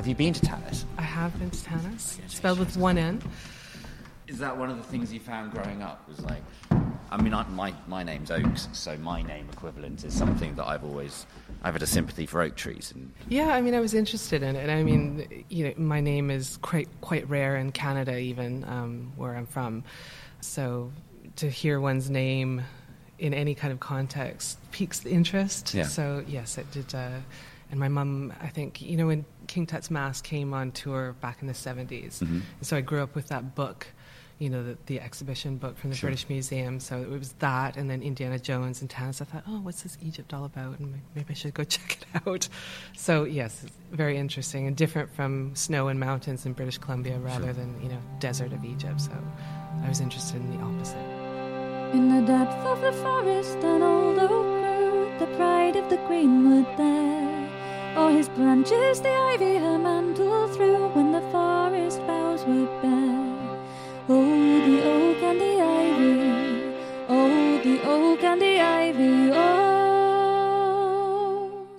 Have you been to Tanis? I have been to Tanis, spelled with one N. Is that one of the things you found growing up? Was like, I mean, I, my my name's Oakes, so my name equivalent is something that I've always I've had a sympathy for oak trees. And yeah, I mean, I was interested in it. I mean, you know, my name is quite quite rare in Canada, even um, where I'm from. So to hear one's name in any kind of context piques the interest. Yeah. So yes, it did. Uh, and my mum, I think, you know, when King Tut's Mask came on tour back in the 70s, Mhm. so I grew up with that book, you know, the, the exhibition book from the Sure. British Museum. So it was that, and then Indiana Jones and Tanis. I thought, oh, what's this Egypt all about? And maybe I should go check it out. So yes, it's very interesting and different from snow and mountains in British Columbia rather Sure. than you know desert of Egypt. So I was interested in the opposite. In the depth of the forest, an old oak grew, the pride of the greenwood there. O'er his branches the ivy her mantle threw when the forest boughs were bare. Oh, the oak and the ivy, oh, the oak and the ivy, oh.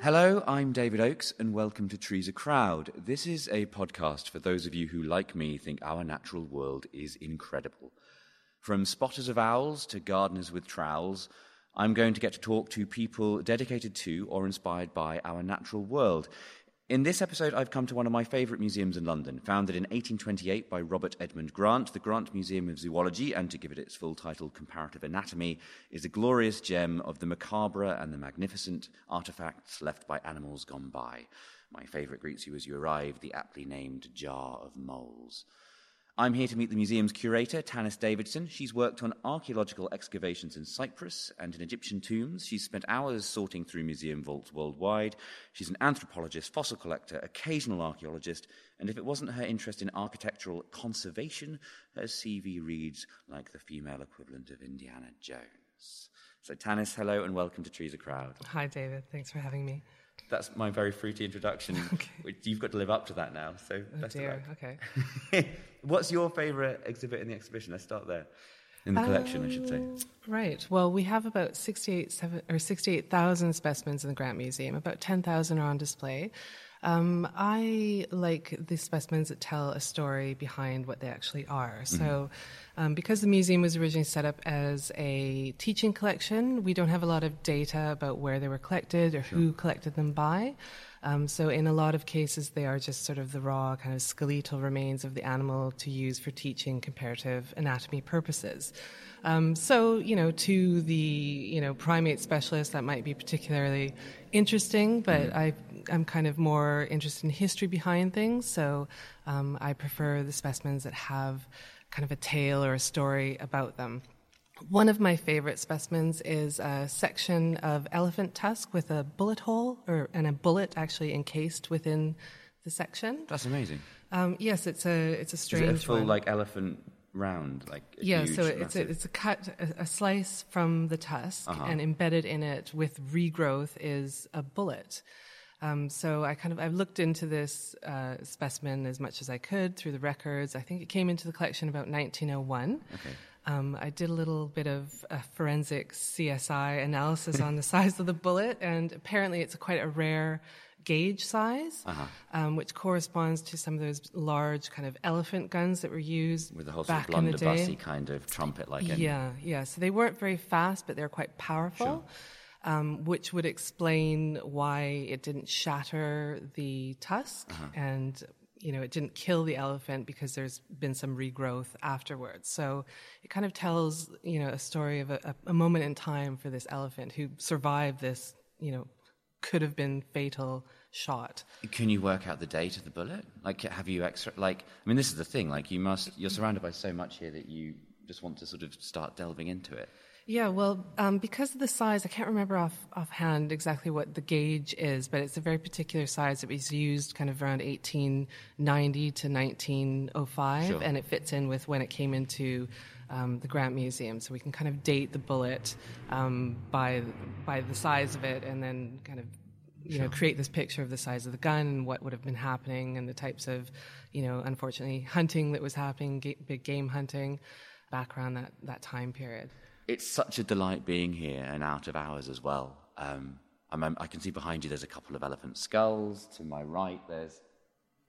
Hello, I'm David Oakes, and welcome to Trees a Crowd. This is a podcast for those of you who, like me, think our natural world is incredible. From spotters of owls to gardeners with trowels, I'm going to get to talk to people dedicated to or inspired by our natural world. In this episode, I've come to one of my favourite museums in London, founded in 1828 by Robert Edmund Grant. The Grant Museum of Zoology, and to give it its full title, Comparative Anatomy, is a glorious gem of the macabre and the magnificent artefacts left by animals gone by. My favourite greets you as you arrive, the aptly named Jar of Moles. I'm here to meet the museum's curator, Tanis Davidson. She's worked on archaeological excavations in Cyprus and in Egyptian tombs. She's spent hours sorting through museum vaults worldwide. She's an anthropologist, fossil collector, occasional archaeologist, and if it wasn't her interest in architectural conservation, her CV reads like the female equivalent of Indiana Jones. So, Tanis, hello and welcome to Trees a Crowd. Hi, David. Thanks for having me. That's my very fruity introduction. You've got to live up to that now. So, Oh best of dear. luck. Okay. What's your favourite exhibit in the exhibition? Let's start there. In the collection, I should say. Um, Right. Well, we have about 68, seven, or 68,000 specimens in the Grant Museum. About 10,000 are on display. Um, I like the specimens that tell a story behind what they actually are. So, um, because the museum was originally set up as a teaching collection, we don't have a lot of data about where they were collected or who collected them by. Um, so, in a lot of cases, they are just sort of the raw, kind of skeletal remains of the animal to use for teaching comparative anatomy purposes. Um, so, you know, to the you know primate specialist, that might be particularly interesting, but I, I'm kind of more interested in history behind things. So, um, I prefer the specimens that have kind of a tale or a story about them. One of my favorite specimens is a section of elephant tusk with a bullet hole, or and a bullet actually encased within the section. That's amazing. Um, yes, it's a it's a strange. Is it a full one. like elephant round? Like a yeah, huge, so it's a, it's a cut, a, a slice from the tusk, Uh-huh. and embedded in it with regrowth is a bullet. Um, so I kind of I've looked into this uh, specimen as much as I could through the records. I think it came into the collection about 1901. Okay. Um, I did a little bit of forensic CSI analysis on the size of the bullet, and apparently it's quite a rare gauge size, Uh-huh. um, which corresponds to some of those large kind of elephant guns that were used with the whole sort back of in the day. blunderbussy kind of trumpet like end. Yeah, yeah. So they weren't very fast, but they're quite powerful, um, which would explain why it didn't shatter the tusk Uh-huh. and you know it didn't kill the elephant because there's been some regrowth afterwards. So it kind of tells you know a story of a, a moment in time for this elephant who survived this you know could have been fatal shot. Can you work out the date of the bullet? Like, have you extra? Like, I mean, this is the thing. Like, you must. You're surrounded by so much here that you just want to sort of start delving into it. Yeah, well, um, because of the size, I can't remember off offhand exactly what the gauge is, but it's a very particular size that was used kind of around 1890 to 1905, Sure. and it fits in with when it came into um, the Grant Museum. So we can kind of date the bullet um, by by the size of it, and then kind of you know create this picture of the size of the gun and what would have been happening, and the types of you know unfortunately hunting that was happening, ga- big game hunting, back around that that time period. It's such a delight being here and out of hours as well. Um, I'm, I can see behind you there's a couple of elephant skulls. To my right, there's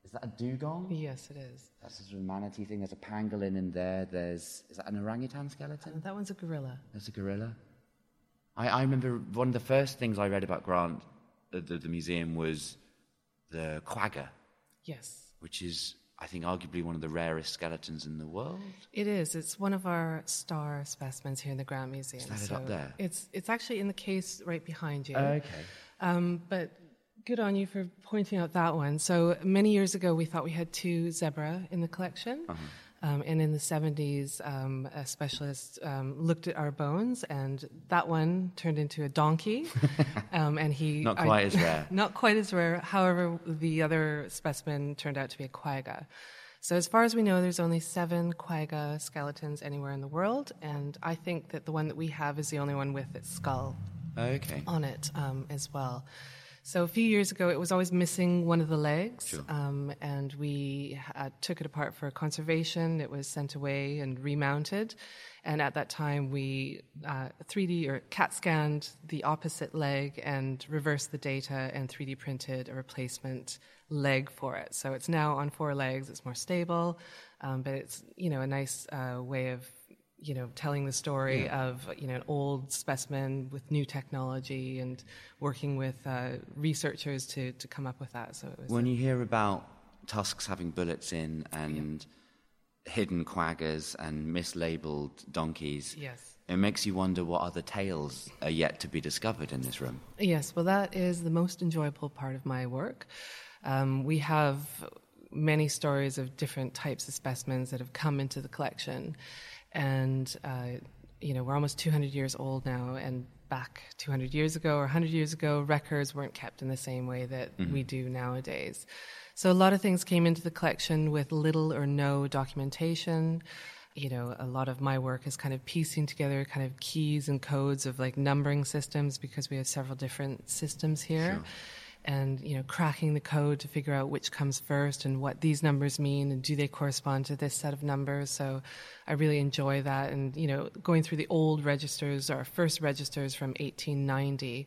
Is that a dugong? Yes, it is. That's a sort of manatee thing. There's a pangolin in there. There's is that an orangutan skeleton? That one's a gorilla. There's a gorilla. I, I remember one of the first things I read about Grant, the, the, the museum, was the quagga, Yes. which is, I think, arguably one of the rarest skeletons in the world. It is. It's one of our star specimens here in the Grant Museum. Is that it up there? It's it's actually in the case right behind you. Okay. Um, but good on you for pointing out that one. So many years ago, we thought we had two zebra in the collection. Uh-huh. Um, and in the 70s, um, a specialist um, looked at our bones, and that one turned into a donkey. um, and he Not quite as rare. not quite as rare. However, the other specimen turned out to be a quagga. So, as far as we know, there's only seven quagga skeletons anywhere in the world, and I think that the one that we have is the only one with its skull Okay. on it um, as well. So a few years ago, it was always missing one of the legs, Sure. um, and we uh, took it apart for conservation. It was sent away and remounted, and at that time, we uh, 3D or CAT scanned the opposite leg and reversed the data and 3D printed a replacement leg for it. So it's now on four legs. It's more stable, um, but it's you know a nice uh, way of you know, telling the story of you know an old specimen with new technology and working with uh, researchers to to come up with that. So it was When you hear about tusks having bullets in and hidden quaggas and mislabeled donkeys, yes, it makes you wonder what other tales are yet to be discovered in this room. yes. Well, that is the most enjoyable part of my work. Um, we have many stories of different types of specimens that have come into the collection, and uh, you know we're almost 200 years old now, and back 200 years ago or 100 years ago, records weren't kept in the same way that we do nowadays. So a lot of things came into the collection with little or no documentation. You know, a lot of my work is kind of piecing together kind of keys and codes of like numbering systems because we have several different systems here. Sure. And, you know, cracking the code to figure out which comes first and what these numbers mean and do they correspond to this set of numbers. So I really enjoy that. And, you know, going through the old registers, our first registers from 1890,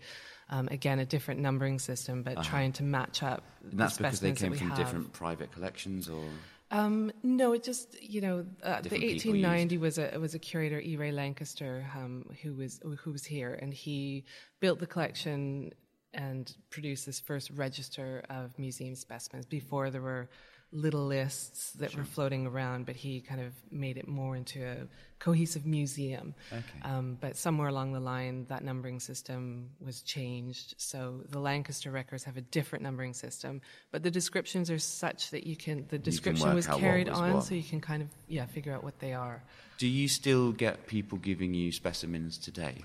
um, again, a different numbering system, but trying to match up. Uh-huh. And that's the because they came from have. different private collections, or Um, no, it just you know uh, the 1890 was a was a curator E. Ray Lankester um, who was who was here, and he built the collection and produced this first register of museum specimens before there were little lists that were floating around. But he kind of made it more into a cohesive museum. Okay. Um, but somewhere along the line, that numbering system was changed. So the Lankester records have a different numbering system, but the descriptions are such that you can. The description work was carried was on, what. so you can kind of yeah figure out what they are. do you still get people giving you specimens today,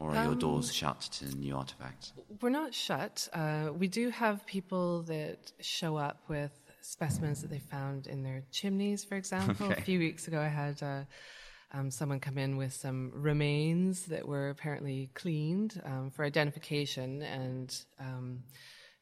or are your Um, doors shut to new artifacts? We're not shut. Uh, we do have people that show up with specimens that they found in their chimneys, for example. Okay. A few weeks ago, I had uh, um, someone come in with some remains that were apparently cleaned um, for identification, and um,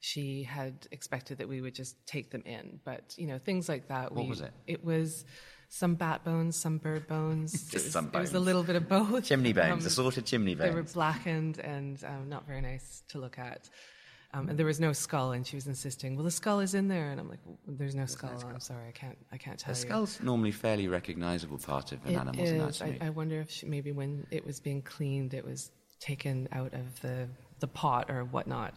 she had expected that we would just take them in. But you know, things like that. What we, was it? It was. Some bat bones, some bird bones. Just some it was a little bit of both. Chimney bones, Um, bones, assorted chimney bones. they were blackened and um, not very nice to look at. Um, and there was no skull, and she was insisting, "Well, the skull is in there," and I'm like, well, "There's no skull. I'm sorry, I can't, I can't tell A you." skull's normally fairly recognisable part of an It animal's is. I. I wonder if she, maybe when it was being cleaned, it was taken out of the the pot or whatnot.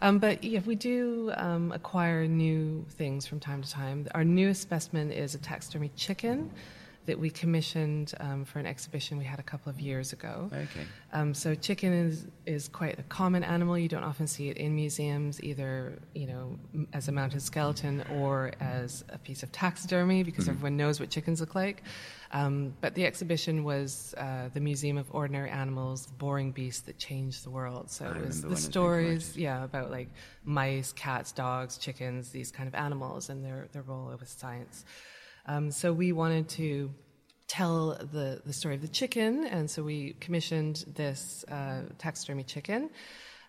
Um, but yeah, we do um, acquire new things from time to time. Our newest specimen is a taxidermy chicken that we commissioned um, for an exhibition we had a couple of years ago. okay. Um, so chicken is is quite a common animal. You don't often see it in museums, either you know m- as a mounted skeleton or as a piece of taxidermy, because everyone knows what chickens look like. Um, but the exhibition was uh, the Museum of Ordinary Animals, the boring beasts that changed the world. So I it was the it was being stories, yeah, about like mice, cats, dogs, chickens, these kind of animals, and their their role with science. Um, so we wanted to tell the, the story of the chicken, and so we commissioned this uh, taxidermy chicken.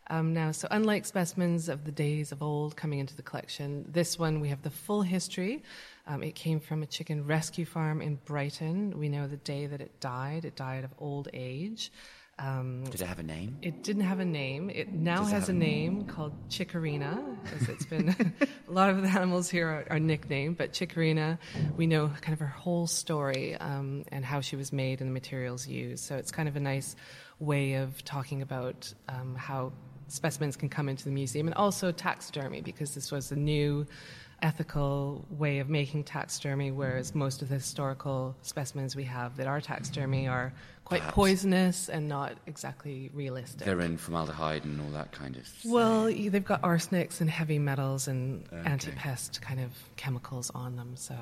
Um, now, so unlike specimens of the days of old coming into the collection, this one we have the full history. Um, it came from a chicken rescue farm in Brighton. We know the day that it died. It died of old age. Um, Did it have a name? it didn't have a name. It now Does has have a a name called Chikorina, as it's been. a lot of the animals here are, are nicknamed, but Chikorina, we know kind of her whole story um, and how she was made and the materials used. So it's kind of a nice way of talking about um, how specimens can come into the museum and also taxidermy, because this was a new ethical way of making taxidermy, whereas most of the historical specimens we have that are taxidermy are quite Perhaps. poisonous and not exactly realistic. They're in formaldehyde and all that kind of. Stuff. Well, they've got arsenics and heavy metals and anti-pest kind of chemicals on them. So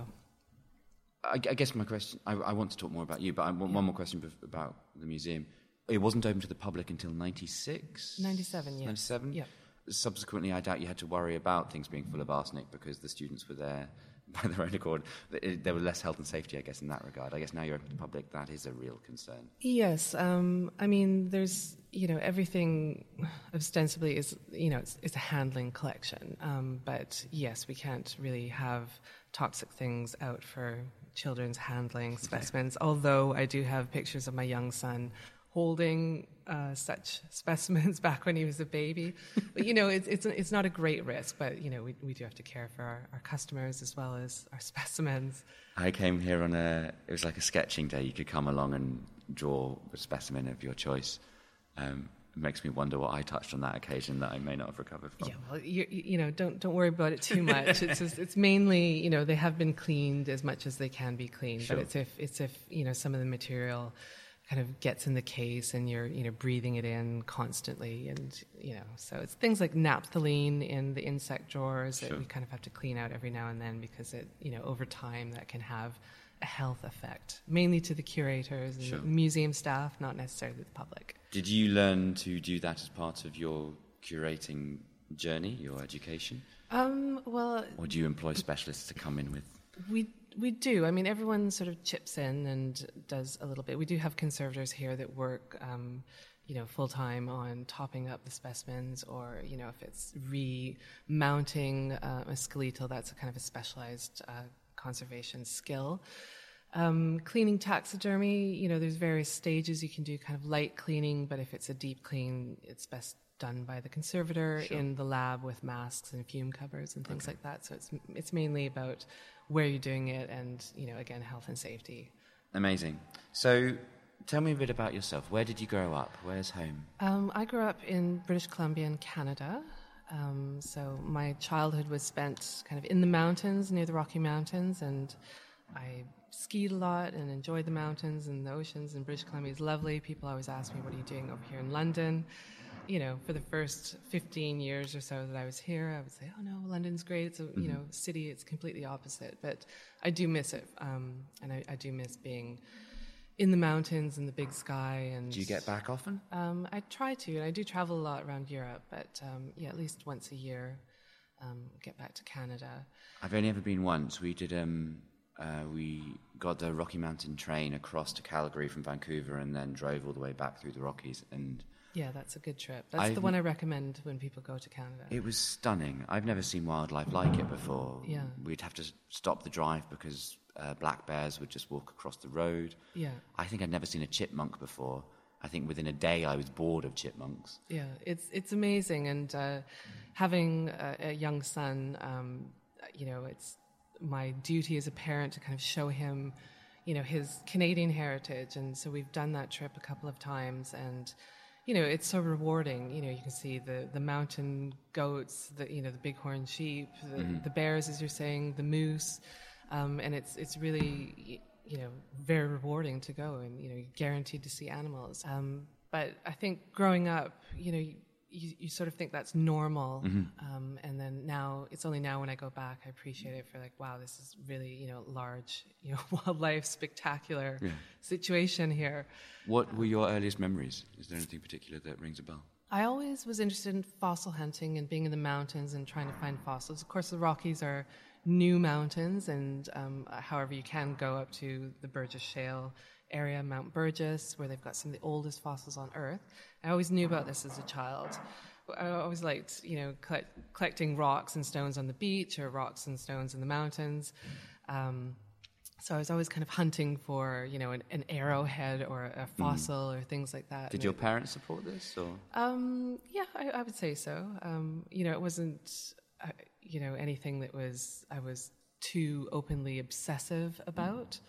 I, I guess my question. I, I want to talk more about you, but I want one more question about the museum. It wasn't open to the public until '96. 97, yes. '97. yeah. Subsequently, I doubt you had to worry about things being full of arsenic because the students were there by their own accord. There was less health and safety, I guess, in that regard. I guess now you're open to the public. That is a real concern. yes, um, I mean, there's you know everything ostensibly is you know it's, it's a handling collection, um, but yes, we can't really have toxic things out for children's handling specimens. Although I do have pictures of my young son holding uh, such specimens back when he was a baby. But you know, it's it's it's not a great risk, but you know, we we do have to care for our, our customers as well as our specimens. I came here on a. It was like a sketching day. You could come along and draw a specimen of your choice. Um, it makes me wonder what I touched on that occasion that I may not have recovered from. Yeah, well, you, you know, don't don't worry about it too much. it's just, it's mainly you know they have been cleaned as much as they can be cleaned, Sure. but it's if it's if you know some of the material kind of gets in the case and you're you know breathing it in constantly, and you know so it's things like naphthalene in the insect drawers Sure. that we kind of have to clean out every now and then because it you know over time that can have a health effect, mainly to the curators and Sure. museum staff, not necessarily the public. Did you learn to do that as part of your curating journey, your education, Um, well, or do you employ specialists to come in with? We we do. I mean, everyone sort of chips in and does a little bit. We do have conservators here that work, um, you know, full time on topping up the specimens, or you know, if it's remounting uh, a skeletal, that's a kind of a specialized uh, conservation skill. Um, cleaning taxidermy, you know, there's various stages you can do, kind of light cleaning, but if it's a deep clean, it's best done by the conservator in the lab with masks and fume covers and things like that. So it's it's mainly about where you're doing it and you know again health and safety. Amazing. So, tell me a bit about yourself. Where did you grow up? Where's home? Um, I grew up in British Columbia in Canada. Um, so my childhood was spent kind of in the mountains near the Rocky Mountains, and I skied a lot and enjoyed the mountains and the oceans. And British Columbia is lovely. People always ask me, "What are you doing over here in London?" You know, for the first 15 years or so that I was here, I would say, "Oh no, London's great. It's a you know city. It's completely opposite." But I do miss it, um, and I, I do miss being in the mountains and the big sky. And Do you get back often? um, I try to, and I do travel a lot around Europe, but um, yeah, at least once a year, um, get back to Canada. I've only ever been once. We did. Um, uh, we got the Rocky Mountain train across to Calgary from Vancouver, and then drove all the way back through the Rockies. And Yeah, that's a good trip. That's I've- the one I recommend when people go to Canada. it was stunning. I've never seen wildlife like it before. Yeah. We'd have to stop the drive because uh, black bears would just walk across the road. yeah, I think I'd never seen a chipmunk before. I think within a day I was bored of chipmunks. yeah, it's it's amazing, and uh, having a, a young son, um, you know, it's my duty as a parent to kind of show him, you know, his Canadian heritage, and so we've done that trip a couple of times, and you know, it's so rewarding. You know, you can see the the mountain goats, the you know, the bighorn sheep, the, the bears, as you're saying, the moose, um, and it's it's really you know very rewarding to go, and you know, you're guaranteed to see animals. Um, but I think growing up, you know. You, you sort of think that's normal, um, and then now it's only now when I go back I appreciate it for like wow this is really you know large you know wildlife spectacular situation here. What were your earliest memories? Is there anything particular that rings a bell? I always was interested in fossil hunting and being in the mountains and trying to find fossils. Of course, the Rockies are new mountains, and um, however, you can go up to the Burgess Shale area, Mount Burgess, where they've got some of the oldest fossils on Earth. I always knew about this as a child. I always liked, you know, collect, collecting rocks and stones on the beach or rocks and stones in the mountains. Um, So I was always kind of hunting for, you know, an, an arrowhead or a fossil or things like that. Did And your it- parents support this, or um, yeah, I, I would say so. Um, you know, it wasn't, uh, you know, anything that was I was too openly obsessive about.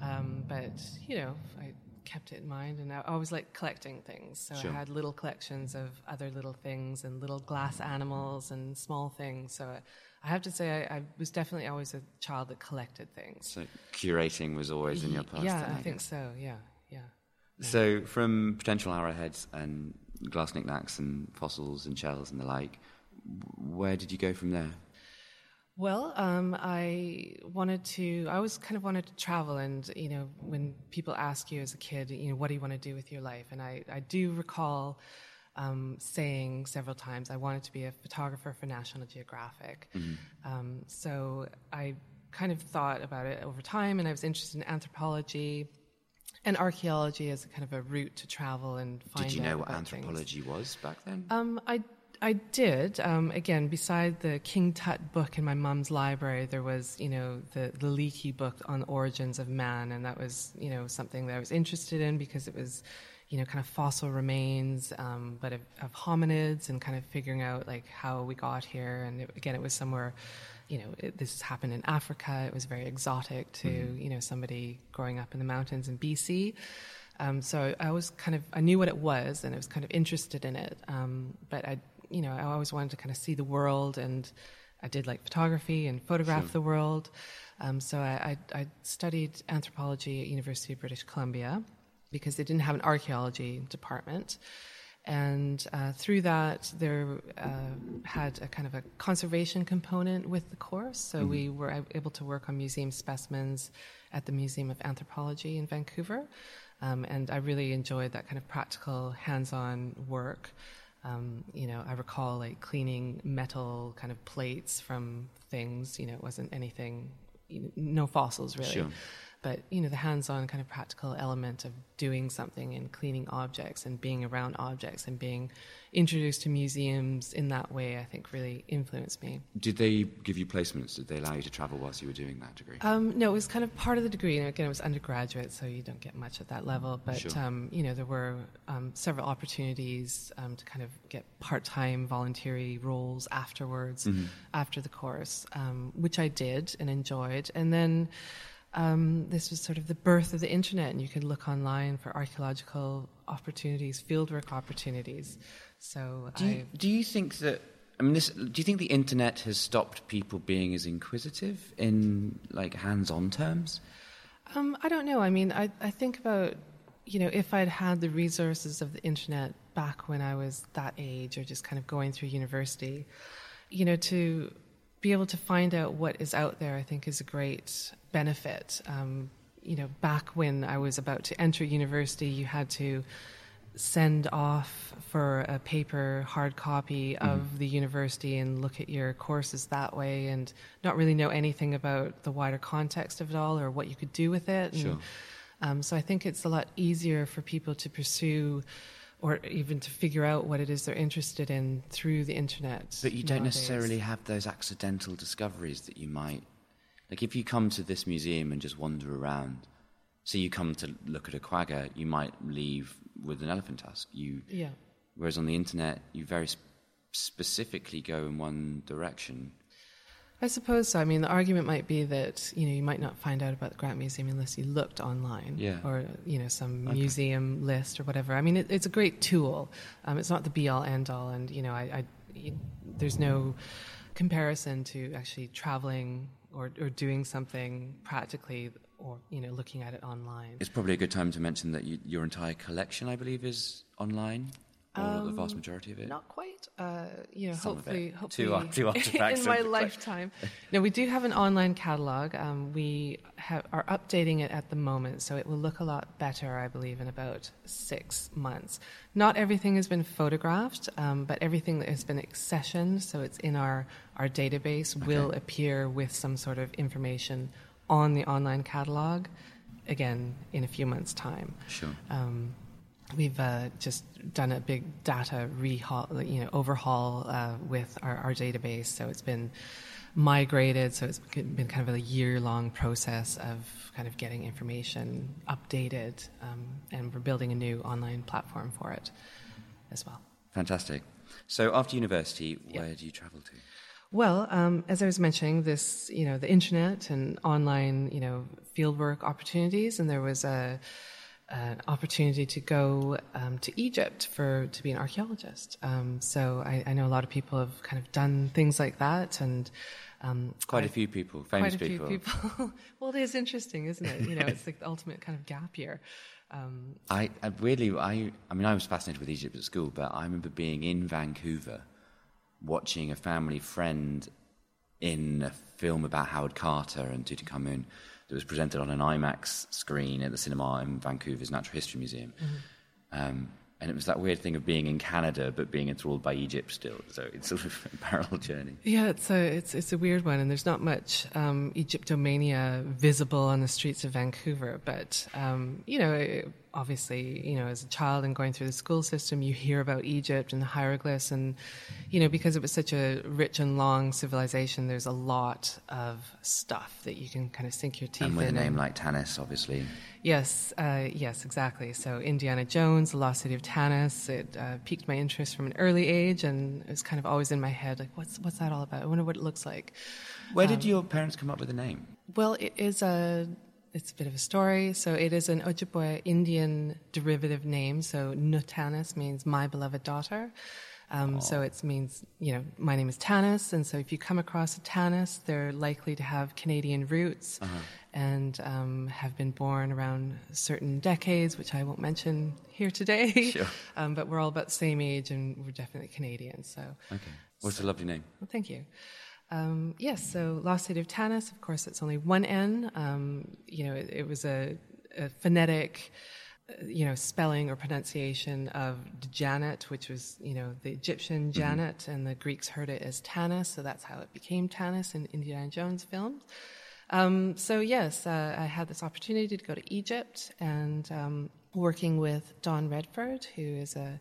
Um, but you know, I kept it in mind, and I always liked collecting things. So Sure. I had little collections of other little things and little glass animals and small things. So I, I have to say, I, I was definitely always a child that collected things. so curating was always in your past? yeah, then, I think so. Yeah, yeah. So, from potential arrowheads and glass knickknacks and fossils and shells and the like, where did you go from there? Well, um, I wanted to. I always kind of wanted to travel, and you know, when people ask you as a kid, you know, what do you want to do with your life, and I, I do recall um, saying several times I wanted to be a photographer for National Geographic. Um, so I kind of thought about it over time, and I was interested in anthropology and archaeology as a kind of a route to travel and find. Out. Did you know what about things. anthropology was back then? Um, I I did. Um, again, beside the King Tut book in my mom's library, there was you know the the Leakey book on the origins of man, and that was you know something that I was interested in because it was you know kind of fossil remains, um, but of, of hominids, and kind of figuring out like how we got here. And it, again, it was somewhere. You know, it, this happened in Africa. It was very exotic to you know somebody growing up in the mountains in BC. Um, so I was kind of I knew what it was and I was kind of interested in it. Um, but I, you know, I always wanted to kind of see the world, and I did like photography and photograph the world. Um, so I, I, I studied anthropology at University of British Columbia because they didn't have an archaeology department. And uh, through that, there uh, had a kind of a conservation component with the course. So we were able to work on museum specimens at the Museum of Anthropology in Vancouver. Um, and I really enjoyed that kind of practical, hands-on work. Um, you know, I recall like cleaning metal kind of plates from things. You know, it wasn't anything, no fossils really. Sure. But you know, the hands-on kind of practical element of doing something and cleaning objects and being around objects and being introduced to museums in that way, I think, really influenced me. Did they give you placements? Did they allow you to travel whilst you were doing that degree? Um, no, it was kind of part of the degree. And again, it was undergraduate, so you don't get much at that level. But Sure. um, you know, there were um, several opportunities um, to kind of get part-time voluntary roles afterwards, after the course, um, which I did and enjoyed. And then um, this was sort of the birth of the internet, and you could look online for archaeological opportunities, fieldwork opportunities. So do, you, do you think that? I mean, this, do you think the internet has stopped people being as inquisitive in like hands-on terms? Um, I don't know. I mean, I, I think about, you know, if I'd had the resources of the internet back when I was that age or just kind of going through university, you know, to be able to find out what is out there, I think is a great benefit. Um, you know, back when I was about to enter university, you had to send off for a paper hard copy of the university and look at your courses that way and not really know anything about the wider context of it all or what you could do with it. And, Sure. um, so I think it's a lot easier for people to pursue or even to figure out what it is they're interested in through the internet. But you don't nowadays. necessarily have those accidental discoveries that you might. Like if you come to this museum and just wander around, so you come to look at a quagga, you might leave with an elephant tusk. You, Yeah. whereas on the internet, you very sp- specifically go in one direction. I suppose so. I mean, the argument might be that you know you might not find out about the Grant Museum unless you looked online, Yeah. or you know some museum list or whatever. I mean, it, it's a great tool. Um, it's not the be all end all, and you know, I, I there's no comparison to actually traveling or, or doing something practically, or you know, looking at it online. It's probably a good time to mention that you, your entire collection, I believe, is online, or the vast majority of it. Not quite. Uh, you know, Some hopefully, hopefully, Two two artifacts in my of the collection. lifetime. no, we do have an online catalog. Um, we have, are updating it at the moment, so it will look a lot better, I believe, in about six months. Not everything has been photographed, um, but everything that has been accessioned, so it's in our our database, will appear with some sort of information on the online catalog. Again, in a few months' time. Sure. We've uh, just done a big data rehaul, you know, overhaul uh, with our, our database. So it's been migrated. So it's been kind of a year long process of kind of getting information updated, um, and we're building a new online platform for it as well. Fantastic. So after university, where Yeah. do you travel to? Well, um, as I was mentioning, this you know the internet and online you know fieldwork opportunities, and there was a an opportunity to go um, to Egypt for to be an archaeologist. Um, so I, I know a lot of people have kind of done things like that, and um, Quite a few people, famous quite a people. few people. well, it is interesting, isn't it? You know, it's like the ultimate kind of gap year. Um, I, I really, I, I mean, I was fascinated with Egypt at school, but I remember being in Vancouver, watching a family friend in a film about Howard Carter and Tutankhamun that was presented on an IMAX screen at the cinema in Vancouver's Natural History Museum. Um, and it was that weird thing of being in Canada but being enthralled by Egypt still. So it's sort of a parallel journey. Yeah, it's a it's it's a weird one, and there's not much um, Egyptomania visible on the streets of Vancouver. But um, you know, it- obviously, you know, as a child and going through the school system, you hear about Egypt and the hieroglyphs, and you know, because it was such a rich and long civilization, there's a lot of stuff that you can kind of sink your teeth And with a name like Tanis, obviously. Yes, uh, yes, exactly. So Indiana Jones, The Lost City of Tanis, it uh, piqued my interest from an early age, and it was kind of always in my head, like, what's what's that all about? I wonder what it looks like. Where Um, did your parents come up with the name? Well, it is a it's a bit of a story. So it is an Ojibwe Indian derivative name. So Nutanis means my beloved daughter. Um, so it means, you know, my name is Tanis, and so if you come across a Tanis, they're likely to have Canadian roots and um, have been born around certain decades, which I won't mention here today. Sure. um, but we're all about the same age, and we're definitely Canadian. So Okay. What's a lovely name? well, thank you. Um, yes, so Lost City of Tanis, of course, it's only one N. Um, you know, it, it was a, a phonetic, uh, you know, spelling or pronunciation of Janet, which was, you know, the Egyptian Janet, and the Greeks heard it as Tanis, so that's how it became Tanis in Indiana Jones films. Um, so yes, uh, I had this opportunity to go to Egypt and um, working with Don Redford, who is a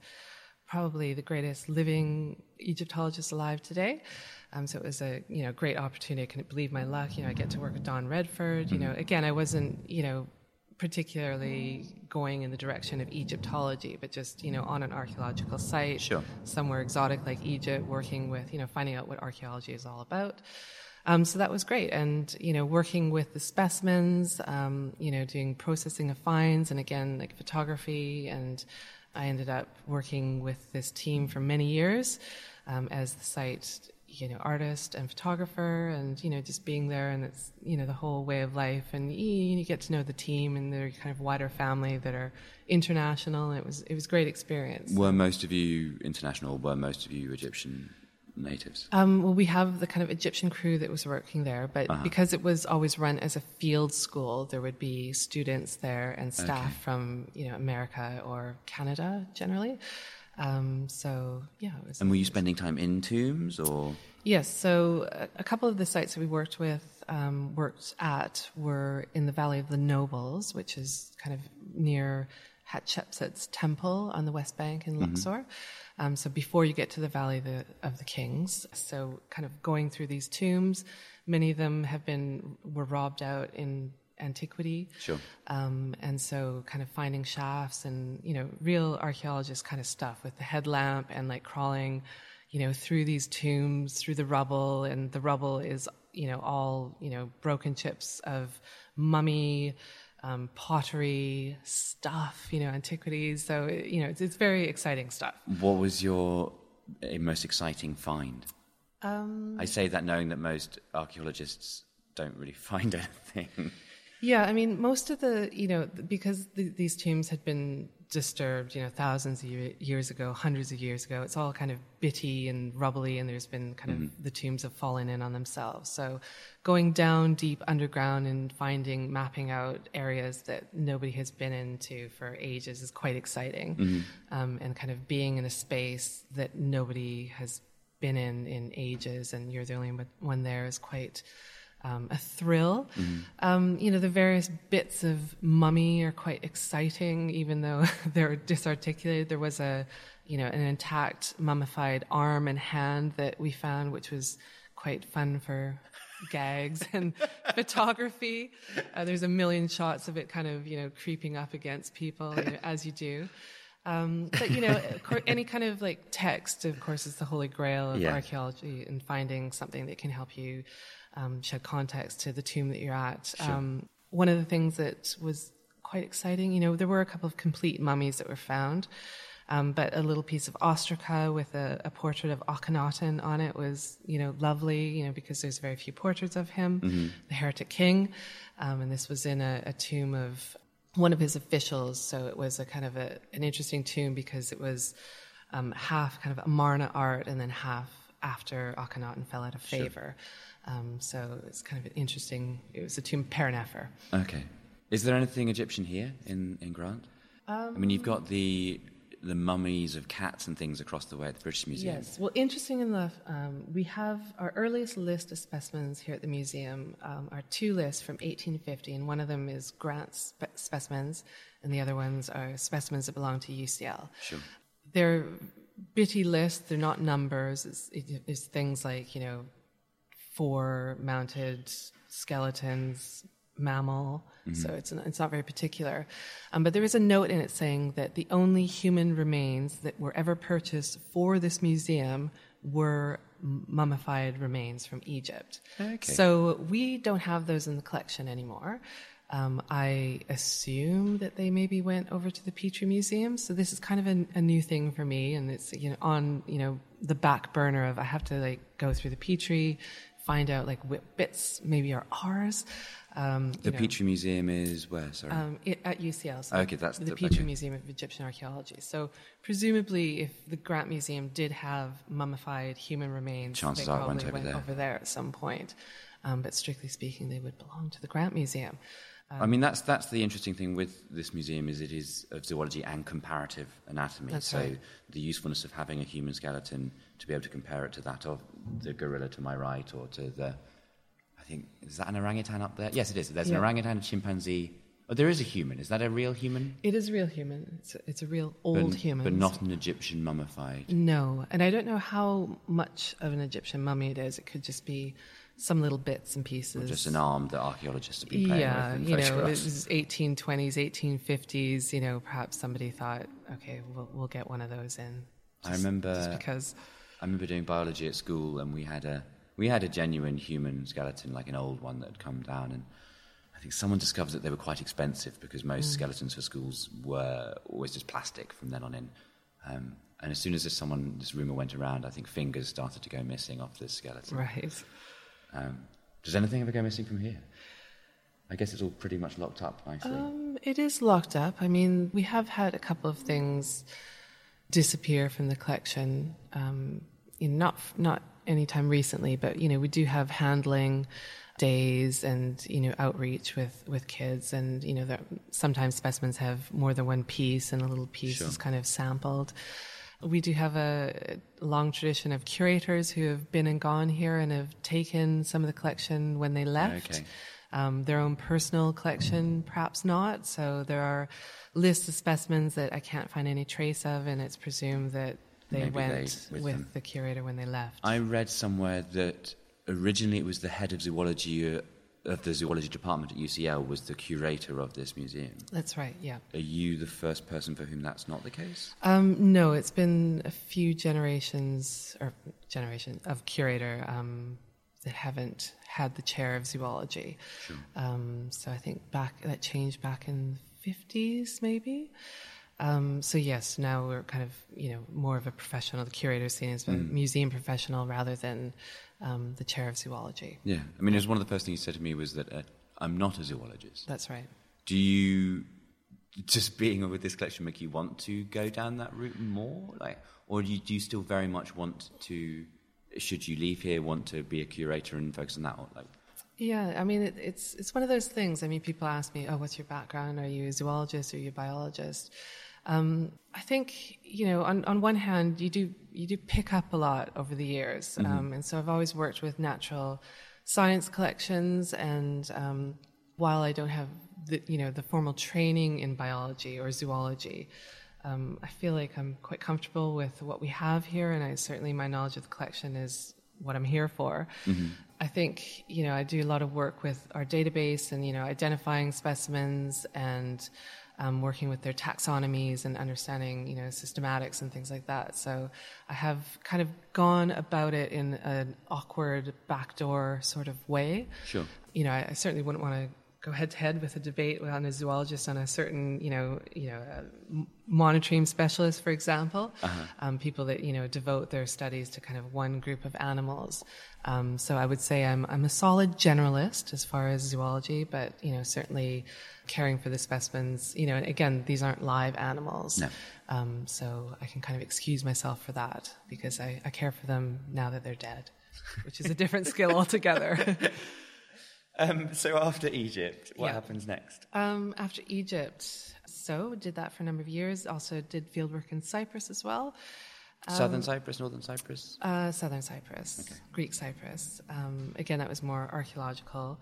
probably the greatest living Egyptologist alive today. Um, so it was a you know great opportunity. I couldn't believe my luck. You know, I get to work with Don Redford. You know, again, I wasn't you know particularly going in the direction of Egyptology, but just you know on an archaeological site, Sure. somewhere exotic like Egypt, working with you know finding out what archaeology is all about. Um, so that was great, and you know, working with the specimens, um, you know, doing processing of finds, and again, like photography, and I ended up working with this team for many years um, as the site, you know, artist and photographer, and you know, just being there, and it's you know the whole way of life, and you, get to know the team and their kind of wider family that are international. It was it was great experience. Were most of you international? Were most of you Egyptian natives? Um, well, we have the kind of Egyptian crew that was working there, but Uh-huh. because it was always run as a field school, there would be students there and staff Okay. from you know America or Canada generally. Um, so yeah, it was. And were you spending time in tombs or? Yes, so a, a couple of the sites that we worked with, um, worked at, were in the Valley of the Nobles, which is kind of near Hatshepsut's temple on the West Bank in Luxor. Um, so before you get to the Valley of the, of the Kings, so kind of going through these tombs, many of them have been were robbed out in antiquity. Sure. Um, and so kind of finding shafts and, you know, real archaeologist kind of stuff with the headlamp and like crawling, you know, through these tombs, through the rubble. And the rubble is, you know, all, you know, broken chips of mummy, um, pottery, stuff, you know, antiquities. So, you know, it's, it's very exciting stuff. What was your uh, most exciting find? Um, I say that knowing that most archaeologists don't really find anything. Yeah, I mean, most of the, you know, because th these tombs had been disturbed, you know, thousands of year, years ago, hundreds of years ago, it's all kind of bitty and rubbly, and there's been kind of the tombs have fallen in on themselves. So going down deep underground and finding, mapping out areas that nobody has been into for ages is quite exciting. Um, and kind of being in a space that nobody has been in in ages, and you're the only one there is quite um, a thrill. Um, you know, the various bits of mummy are quite exciting, even though they're disarticulated. There was a, you know, an intact mummified arm and hand that we found, which was quite fun for gags and photography. Uh, there's a million shots of it kind of, you know, creeping up against people you know, as you do. Um, but you know, any kind of like text, of course, is the holy grail of Yeah. archaeology and finding something that can help you um, shed context to the tomb that you're at. Um, one of the things that was quite exciting, you know, there were a couple of complete mummies that were found. Um, but a little piece of ostraca with a, a portrait of Akhenaten on it was, you know, lovely, you know, because there's very few portraits of him, the heretic king. Um, and this was in a, a tomb of one of his officials. So it was a kind of a, an interesting tomb because it was um, half kind of Amarna art and then half after Akhenaten fell out of favor. Um, so it's kind of an interesting, it was a tomb of Okay. Is there anything Egyptian here in, in Grant? I mean, you've got the the mummies of cats and things across the way at the British Museum. Yes. Well, interesting enough, um, we have our earliest list of specimens here at the museum um, are two lists from 1850, and one of them is Grant's spe- specimens, and the other ones are specimens that belong to UCL. Sure. They're bitty lists; they're not numbers. It's, it, it's things like you know, four mounted skeletons, mammal. So it's not, it's not very particular. Um, but there is a note in it saying that the only human remains that were ever purchased for this museum were mummified remains from Egypt. Okay. So we don't have those in the collection anymore. Um, I assume that they maybe went over to the Petrie Museum. So this is kind of a, a new thing for me, and it's you know on you know the back burner of I have to like go through the Petrie, find out like what bits maybe are ours. Um, The you know, Petrie Museum is where? Sorry. um, it, at UCL. So Okay, that's the, the- Petrie okay. Museum of Egyptian Archaeology. So presumably, if the Grant Museum did have mummified human remains, Chances they are it went probably over went there. over there at some point. Um, but strictly speaking, they would belong to the Grant Museum. I mean, that's that's the interesting thing with this museum is it is of zoology and comparative anatomy. So right. the usefulness of having a human skeleton to be able to compare it to that of the gorilla to my right, or to the, I think is that an orangutan up there? Yes, it is. There's an orangutan, a chimpanzee. Oh, there is a human. Is that a real human? It is a real human. It's a, it's a real old but, human. but not an Egyptian mummified. No, and I don't know how much of an Egyptian mummy it is. It could just be some little bits and pieces. Just an arm that archaeologists have been playing yeah, with in you know, this is 1820s, 1850s. You know, perhaps somebody thought, okay, we'll, we'll get one of those in. I remember- just because. I remember doing biology at school, and we had a we had a genuine human skeleton, like an old one that had come down, and I think someone discovered that they were quite expensive because most skeletons for schools were always just plastic from then on in. Um, and as soon as this someone this rumor went around, I think fingers started to go missing off this skeleton. Right. Um, does anything ever go missing from here? I guess it's all pretty much locked up nicely. Um, it is locked up. I mean, we have had a couple of things disappear from the collection. Um, you know, not not anytime recently, but you know, we do have handling days and you know outreach with with kids, and you know, there, sometimes specimens have more than one piece, and a little piece Sure. is kind of sampled. We do have a long tradition of curators who have been and gone here and have taken some of the collection when they left Okay. Um, their own personal collection, perhaps not. So there are lists of specimens that I can't find any trace of, and it's presumed that they Maybe went they- with with, the curator when they left. I read somewhere that originally it was the head of zoology uh, of the zoology department at UCL was the curator of this museum. That's right. Yeah. Are you the first person for whom that's not the case? Um, no, it's been a few generations or generation of curator um, haven't had the chair of zoology. Um, so I think back that changed back in the fifties, maybe. Um, so yes, now we're kind of you know more of a professional. The curator seen as a museum professional rather than um, the chair of zoology. Yeah. I mean, it was one of the first things you said to me was that uh, I'm not a zoologist. That's right. Do you, just being with this collection, make you want to go down that route more? Like, or do you, do you still very much want to, should you leave here, want to be a curator and focus on that? Or like, Yeah, I mean, it, it's it's one of those things. I mean, people ask me, "Oh, what's your background? Are you a zoologist? Are you a biologist?" Um, I think you know, on on one hand, you do you do pick up a lot over the years, um, and so I've always worked with natural science collections, and um, while I don't have the you know the formal training in biology or zoology. Um, I feel like I'm quite comfortable with what we have here, and I certainly my knowledge of the collection is what I'm here for. I think, you know, I do a lot of work with our database and, you know, identifying specimens and um, working with their taxonomies and understanding, you know, systematics and things like that. So I have kind of gone about it in an awkward backdoor sort of way. Sure. You know, I, I certainly wouldn't want to go head to head with a debate on a zoologist on a certain, you know, you know, uh, monitoring specialist, for example, um, people that you know devote their studies to kind of one group of animals. Um, so I would say I'm I'm a solid generalist as far as zoology, but you know certainly caring for the specimens. You know, and again, these aren't live animals. No. Um, so I can kind of excuse myself for that because I, I care for them now that they're dead, which is a different skill altogether. Um, so after Egypt, what Yeah. happens next? Um, after Egypt, so did that for a number of years. Also did fieldwork in Cyprus as well. Southern Cyprus, Northern Cyprus? Uh, Southern Cyprus, Greek Cyprus. Um, again, that was more archaeological.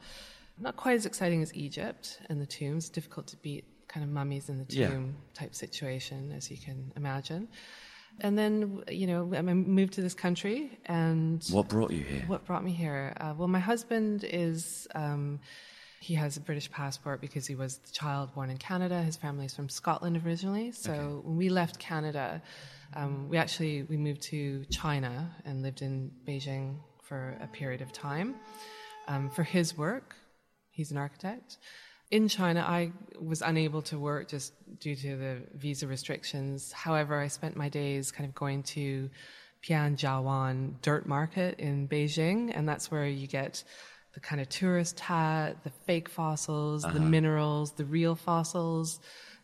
Not quite as exciting as Egypt and the tombs. Difficult to beat kind of mummies in the Yeah. tomb type situation, as you can imagine. And then, you know, I moved to this country and What brought you here? what brought me here? Uh, well, my husband is. Um, he has a British passport because he was the child born in Canada. His family is from Scotland originally. So when we left Canada, um, we actually we moved to China and lived in Beijing for a period of time um, for his work. He's an architect. In China, I was unable to work just due to the visa restrictions. However, I spent my days kind of going to Panjiayuan Dirt Market in Beijing, and that's where you get the kind of tourist hat, the fake fossils, the minerals, the real fossils,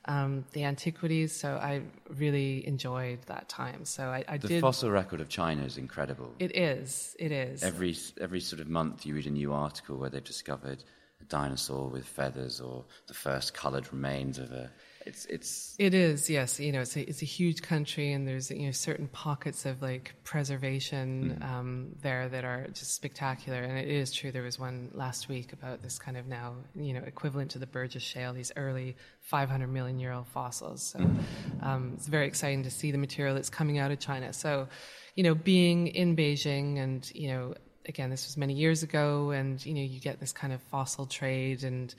um, the antiquities. So I really enjoyed that time. So I, I The did. fossil record of China is incredible. it is. It is. Every every sort of month, you read a new article where they've discovered a dinosaur with feathers or the first coloured remains of a. It's it's It is, yes. You know, it's a, it's a huge country, and there's you know certain pockets of like preservation um, there that are just spectacular. And it is true. There was one last week about this kind of now you know equivalent to the Burgess Shale, these early 500 million year old fossils. So um, it's very exciting to see the material that's coming out of China. So, you know, being in Beijing, and you know, again, this was many years ago, and you know, you get this kind of fossil trade and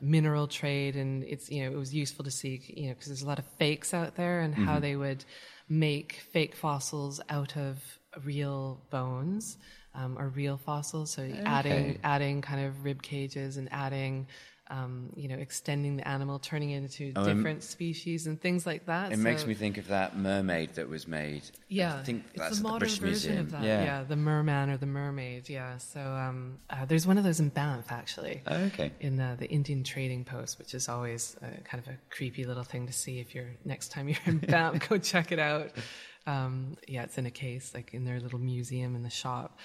mineral trade and it's you know it was useful to see you know because there's a lot of fakes out there and how they would make fake fossils out of real bones um, or real fossils. So adding adding kind of rib cages and adding um, you know extending the animal turning it into Oh, different species and things like that it So- makes me think of that mermaid that was made. yeah, I think it's that's the the British version Museum. of that. Yeah. Yeah. the merman or the mermaid. Yeah, so um, uh, there's one of those in Banff actually. Oh, okay. In uh, the Indian Trading Post, which is always uh, kind of a creepy little thing to see if you're next time you're in Banff, go check it out. Um, yeah, it's in a case, like in their little museum in the shop.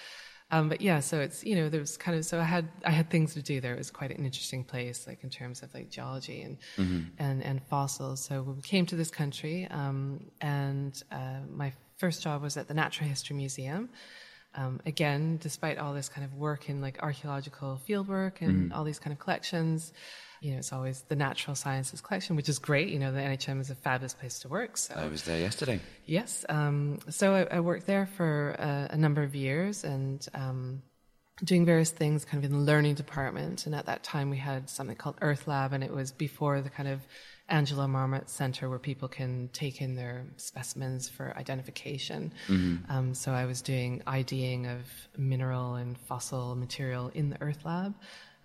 Um, but yeah, so it's you know there was kind of so I had I had things to do there. It was quite an interesting place, like in terms of like geology and and and fossils. So we came to this country, um, and uh, my first job was at the Natural History Museum. Um, again, despite all this kind of work in like archaeological fieldwork and all these kind of collections, you know, it's always the natural sciences collection, which is great. You know, the NHM is a fabulous place to work. So I was there yesterday. Yes. Um, so I, I worked there for a, a number of years and um, doing various things kind of in the learning department. And at that time, we had something called Earth Lab, and it was before the kind of Angela Marmont Center where people can take in their specimens for identification. Um, so I was doing IDing of mineral and fossil material in the Earth Lab.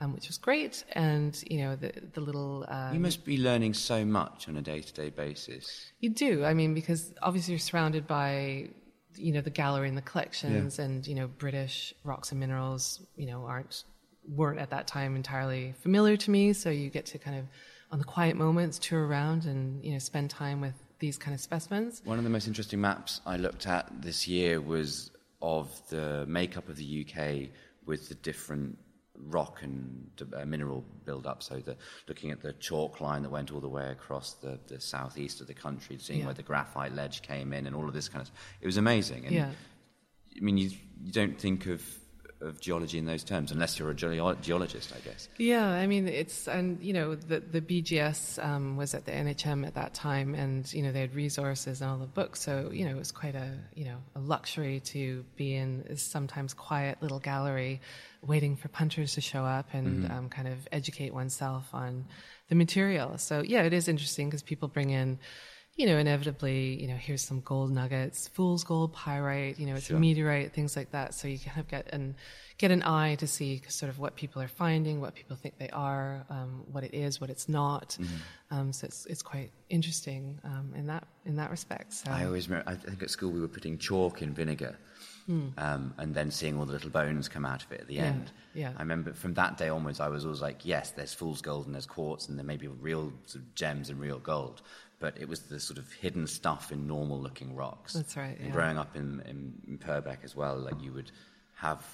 Um, which was great, and you know the the little uh, You must be learning so much on a day to day basis. you do. I mean, because obviously you're surrounded by, you know, the gallery and the collections, and you know, British rocks and minerals, you know, aren't weren't at that time entirely familiar to me. So you get to kind of, on the quiet moments, tour around and you know, spend time with these kind of specimens. One of the most interesting maps I looked at this year was of the makeup of the UK with the different rock and uh, mineral build-up. So the, looking at the chalk line that went all the way across the, the southeast of the country, seeing Yeah. where the graphite ledge came in, and all of this kind of. It was amazing. And Yeah. I mean, you you don't think of of geology in those terms, unless you're a geolo- geologist, I guess. Yeah, I mean, it's, and, you know, the, the BGS um, was at the NHM at that time, and, you know, they had resources and all the books, so, you know, it was quite a, you know, a luxury to be in this sometimes quiet little gallery waiting for punters to show up and Mm-hmm. um, kind of educate oneself on the material. So, yeah, it is interesting because people bring in, you know, inevitably, you know, here's some gold nuggets, fool's gold, pyrite, you know, it's Sure. a meteorite, things like that. So you kind of get an get an eye to see sort of what people are finding, what people think they are, um, what it is, what it's not. Mm-hmm. Um, so it's it's quite interesting um, in that in that respect. So I always remember, I think at school we were putting chalk in vinegar um, and then seeing all the little bones come out of it at the. Yeah, end. yeah. I remember from that day onwards, I was always like, yes, there's fool's gold and there's quartz and there may be real sort of gems and real gold. But it was the sort of hidden stuff in normal looking rocks. That's right, And yeah. growing up in, in, in Purbeck as well, like you would have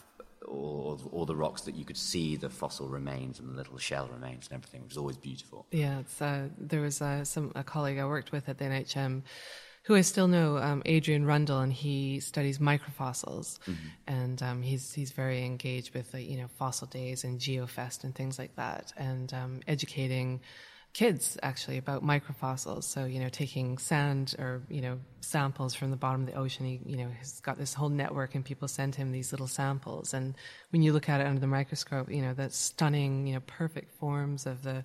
all, all the rocks that you could see the fossil remains and the little shell remains and everything, which is always beautiful. Yeah, it's, uh, there was uh, some a colleague I worked with at the NHM who I still know, um, Adrian Rundle, and he studies microfossils, and um, he's he's very engaged with like, you know fossil days and GeoFest and things like that, and um, educating kids actually about microfossils. So you know, taking sand or you know samples from the bottom of the ocean. He you know has got this whole network, and people send him these little samples. And when you look at it under the microscope, you know that stunning, you know, perfect forms of the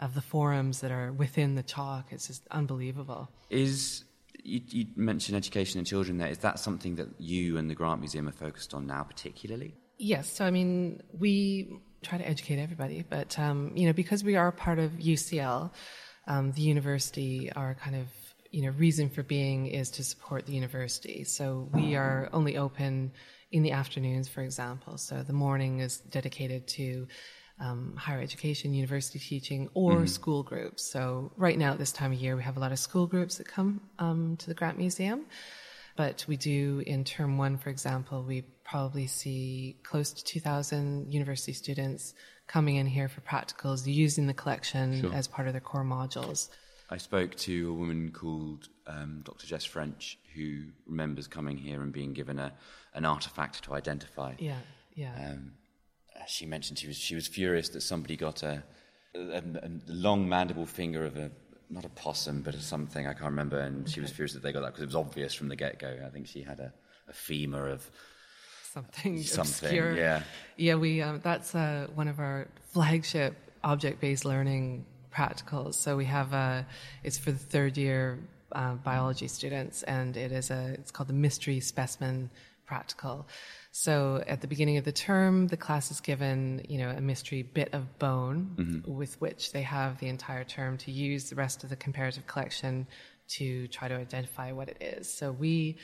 of the forams that are within the chalk. It's just unbelievable. Is you, you mentioned education and children there. Is that something that you and the Grant Museum are focused on now, particularly? Yes, so I mean, we try to educate everybody, but um, you know, because we are part of UCL, um, the university, our kind of you know reason for being is to support the university. So we are only open in the afternoons, for example. So the morning is dedicated to um, higher education, university teaching, or school groups. So right now at this time of year, we have a lot of school groups that come um, to the Grant Museum. But we do in term one, for example, we probably see close to 2,000 university students coming in here for practicals, using the collection as part of their core modules. I spoke to a woman called um, Dr. Jess French who remembers coming here and being given a, an artifact to identify. Yeah, yeah. Um, she mentioned she was she was furious that somebody got a, a, a long mandible finger of a not a possum but something I can't remember, and she was furious that they got that because it was obvious from the get go. I think she had a, a femur of something, something. obscure. Yeah, Yeah, we um, that's uh, one of our flagship object-based learning practicals. So we have a it's for the third year uh, biology students, and it is a it's called the mystery specimen practical. So at the beginning of the term, the class is given you know a mystery bit of bone with which they have the entire term to use the rest of the comparative collection to try to identify what it is. So we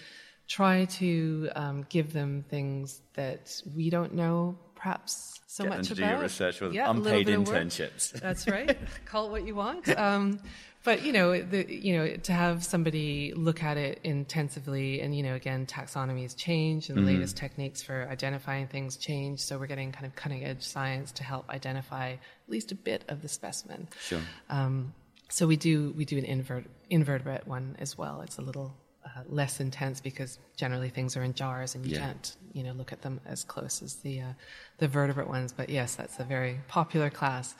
try to um, give them things that we don't know perhaps so Get much them to do your research with Yeah, unpaid bit of work. internships. That's right. Call it what you want. Um, but you know, the, you know, to have somebody look at it intensively, and you know, again, taxonomies change, and the latest techniques for identifying things change. So we're getting kind of cutting edge science to help identify at least a bit of the specimen. Sure. Um, so we do we do an invert, invertebrate one as well. It's a little uh, less intense because generally things are in jars and you Yeah. can't you know look at them as close as the uh, the vertebrate ones. But yes, that's a very popular class.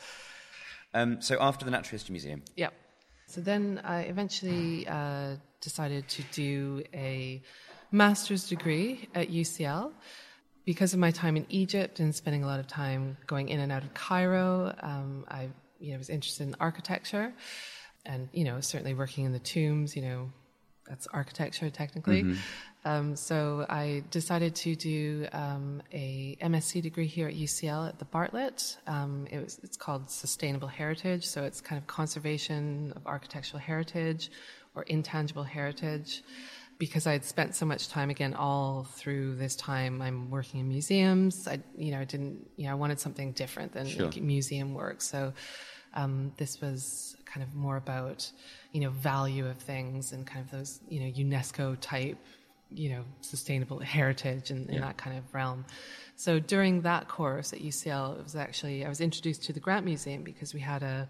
Um, so after the Natural History Museum, Yep. So then I eventually uh, decided to do a master's degree at UCL. Because of my time in Egypt and spending a lot of time going in and out of Cairo, um, I you know, was interested in architecture and, you know, certainly working in the tombs, you know, that's architecture technically. Um, so I decided to do um, a MSc degree here at UCL at the Bartlett. Um, it was, it's called Sustainable Heritage, so it's kind of conservation of architectural heritage or intangible heritage. Because I had spent so much time again all through this time, I'm working in museums. I, you know, I didn't, you know, I wanted something different than Sure. museum work. So um, this was kind of more about, you know, value of things and kind of those, you know, UNESCO type, you know, sustainable heritage and, in that kind of realm. So during that course at UCL, it was actually I was introduced to the Grant Museum because we had a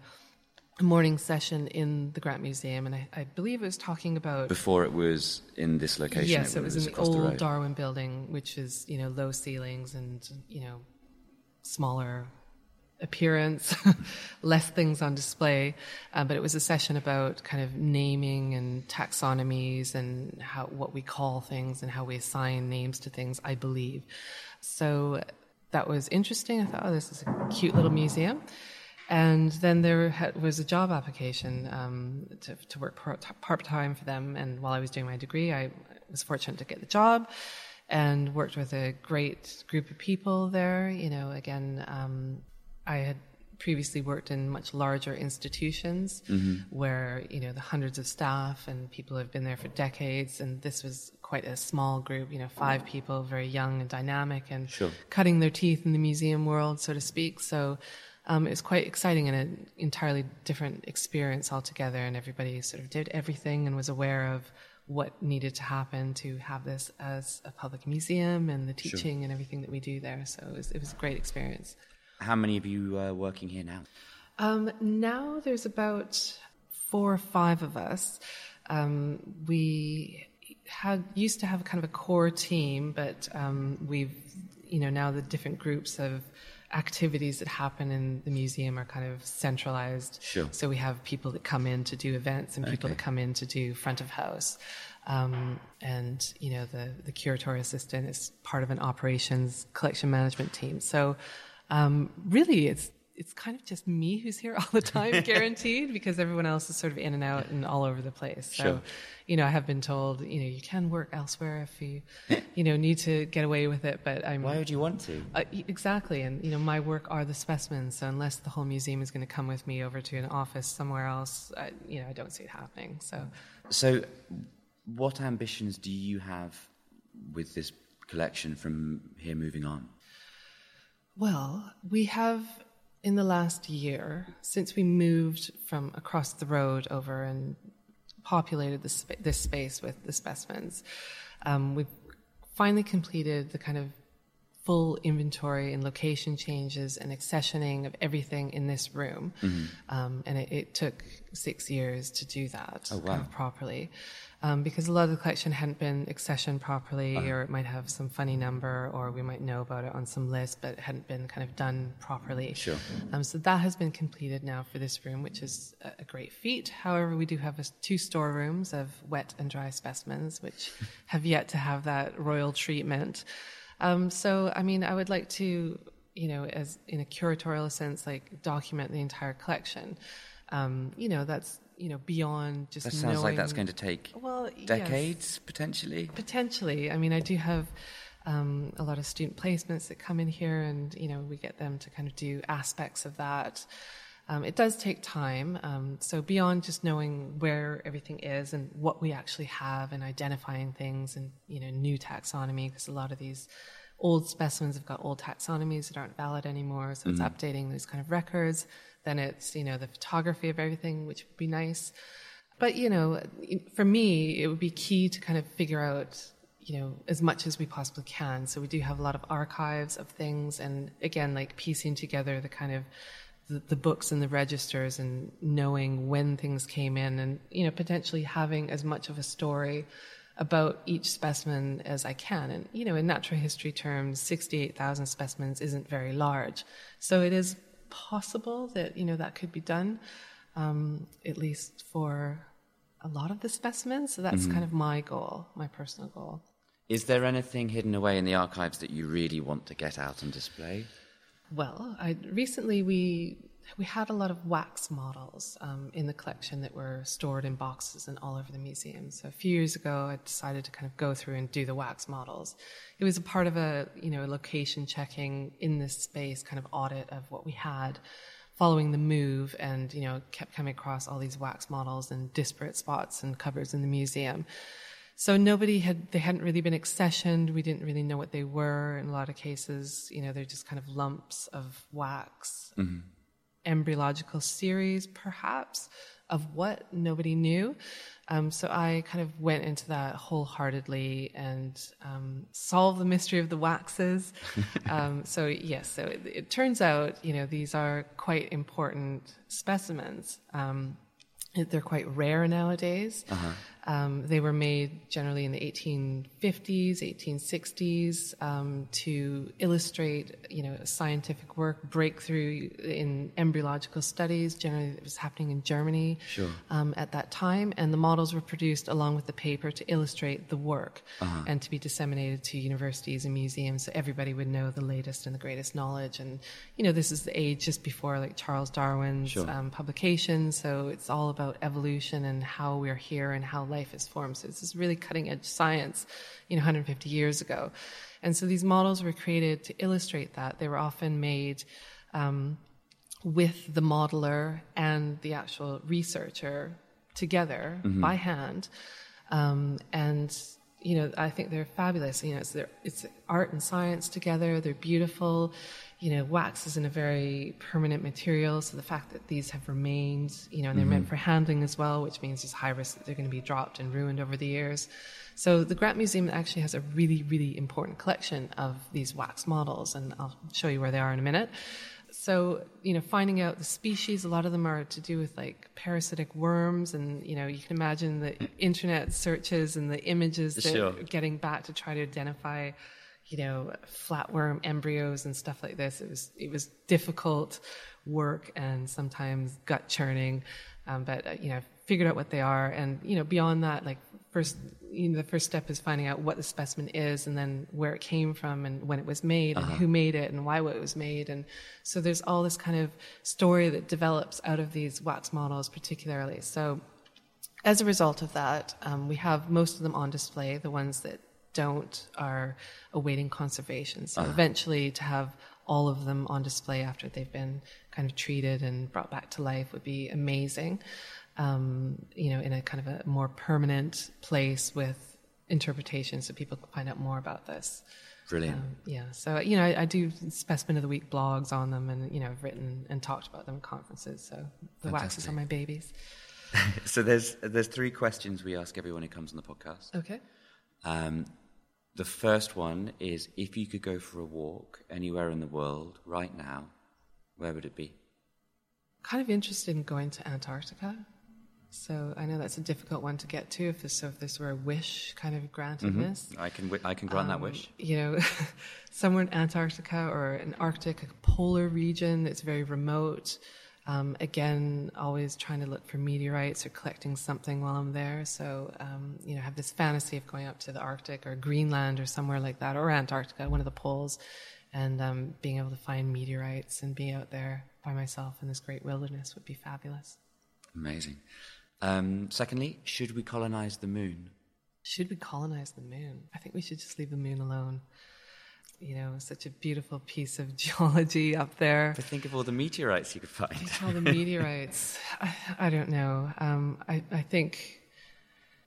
morning session in the Grant Museum, and I, I believe it was talking about Before it was in this location. Yes, it was, in the old road. Darwin building, which is you know low ceilings and you know smaller appearance, less things on display. Uh, but it was a session about kind of naming and taxonomies and how what we call things and how we assign names to things. I believe so. That was interesting. I thought, oh, this is a cute little museum. And then there was a job application um, to, to work part time for them. And while I was doing my degree, I was fortunate to get the job and worked with a great group of people there. You know, again, um, I had previously worked in much larger institutions where, you know, the hundreds of staff and people have been there for decades. And this was quite a small group, you know, five people, very young and dynamic and Sure. cutting their teeth in the museum world, so to speak. So um, it was quite exciting and an entirely different experience altogether. And everybody sort of did everything and was aware of what needed to happen to have this as a public museum and the teaching and everything that we do there. So it was, it was a great experience. How many of you are working here now? Um, now there's about four or five of us. Um, we had used to have kind of a core team, but um, we've you know now the different groups of activities that happen in the museum are kind of centralized. Sure. So we have people that come in to do events and people Okay. that come in to do front of house. Um, and you know the the curatorial assistant is part of an operations collection management team. So um, really, it's it's kind of just me who's here all the time, guaranteed, because everyone else is sort of in and out and all over the place. So, Sure. you know, I have been told, you know, you can work elsewhere if you, you know, need to get away with it. But I'm Why would you want to? uh, exactly, and you know, my work are the specimens. So unless the whole museum is going to come with me over to an office somewhere else, I, you know, I don't see it happening. So. So, what ambitions do you have with this collection from here moving on? Well, we have in the last year, since we moved from across the road over and populated this, this space with the specimens, um, we've finally completed the kind of full inventory and location changes and accessioning of everything in this room. Um, and it, it took six years to do that Mm-hmm. Oh, kind of properly. Um, because a lot of the collection hadn't been accessioned properly, Uh-huh. or it might have some funny number, or we might know about it on some list, but it hadn't been kind of done properly. Sure. Um, so that has been completed now for this room, which is a, great feat. However, we do have a, two storerooms of wet and dry specimens, which have yet to have that royal treatment. Um, so, I mean, I would like to, you know, as in a curatorial sense, like document the entire collection. Um, you know, that's you know beyond just. That sounds like that's going to take well yes. decades, potentially. Potentially. I mean, I do have um, a lot of student placements that come in here, and you know, we get them to kind of do aspects of that. Um, it does take time. Um, so beyond just knowing where everything is and what we actually have, and identifying things, and you know, new taxonomy, because a lot of these old specimens have got old taxonomies that aren't valid anymore. So it's updating those kind of records. Then it's you know the photography of everything, which would be nice. But you know, for me, it would be key to kind of figure out, you know, as much as we possibly can. So we do have a lot of archives of things, and again, like piecing together the kind of the, books and the registers, and knowing when things came in, and you know, potentially having as much of a story about each specimen as I can. And you know, in natural history terms, sixty-eight thousand specimens isn't very large, so it is possible that you know that could be done um, at least for a lot of the specimens. So that's kind of my goal, my personal goal. Is there anything hidden away in the archives that you really want to get out and display? Well, I, recently we we had a lot of wax models um, in the collection that were stored in boxes and all over the museum. So a few years ago, I decided to kind of go through and do the wax models. It was a part of a you know location checking in this space kind of audit of what we had following the move, and you know kept coming across all these wax models in disparate spots and cupboards in the museum. So nobody had, they hadn't really been accessioned. We didn't really know what they were in a lot of cases. You know, they're just kind of lumps of wax embryological series, perhaps, of what nobody knew. Um, so I kind of went into that wholeheartedly and um, solved the mystery of the waxes. um, so yes, so it, it, turns out you know these are quite important specimens. Um, they're quite rare nowadays. Uh-huh. Um, they were made generally in the 1850s, 1860s um, to illustrate, you know, scientific work, breakthrough in embryological studies. Generally, it was happening in Germany sure. um, at that time, and the models were produced along with the paper to illustrate the work uh-huh. and to be disseminated to universities and museums, so everybody would know the latest and the greatest knowledge. And you know, this is the age just before like Charles Darwin's sure. Um, publication, so it's all about evolution and how we're here and how life is formed. So this is really cutting edge science, you know, 150 years ago. And so these models were created to illustrate that. They were often made um, with the modeler and the actual researcher together mm-hmm. by hand. Um, and you know, I think they're fabulous. You know, it's, it's art and science together. They're beautiful you know, wax isn't a very permanent material, so the fact that these have remained, you know, and they're mm-hmm. meant for handling as well, which means there's high risk that they're going to be dropped and ruined over the years. So the Grant Museum actually has a really, really important collection of these wax models, and I'll show you where they are in a minute. So, you know, finding out the species, a lot of them are to do with like parasitic worms, and, you know, you can imagine the internet searches and the images that sure. are getting back to try to identify you know, flatworm embryos and stuff like this. It was it was difficult work and sometimes gut churning, um, but uh, you know, figured out what they are, and you know, beyond that, like first, you know, the first step is finding out what the specimen is, and then where it came from, and when it was made, and uh-huh. who made it, and why it was made, and so there's all this kind of story that develops out of these wax models, particularly. So. As a result of that, um, we have most of them on display, the ones that don't are awaiting conservation. So uh-huh. eventually, to have all of them on display after they've been kind of treated and brought back to life would be amazing. Um, you know, in a kind of a more permanent place with interpretation, so people can find out more about this. Brilliant. Um, yeah. So you know, I, I, do specimen of the week blogs on them, and you know, I've written and talked about them at conferences. So the Fantastic. waxes are my babies. so there's there's three questions we ask everyone who comes on the podcast. Okay. Um, the first one is if you could go for a walk anywhere in the world right now, where would it be? Kind of interested in going to Antarctica. So I know that's a difficult one to get to. If this, so if this were a wish kind of grantedness, mm-hmm. I can I can grant um, that wish. You know, somewhere in Antarctica or an Arctic, a polar region that's very remote. Um, again, always trying to look for meteorites or collecting something while I'm there. So, um, you know, I have this fantasy of going up to the Arctic or Greenland or somewhere like that, or Antarctica, one of the poles, and um, being able to find meteorites and be out there by myself in this great wilderness would be fabulous. Amazing. Um, secondly, should we colonize the moon? Should we colonize the moon? I think we should just leave the moon alone you know, such a beautiful piece of geology up there. But think of all the meteorites you could find. all the meteorites. I, I, don't know. Um, I, I think,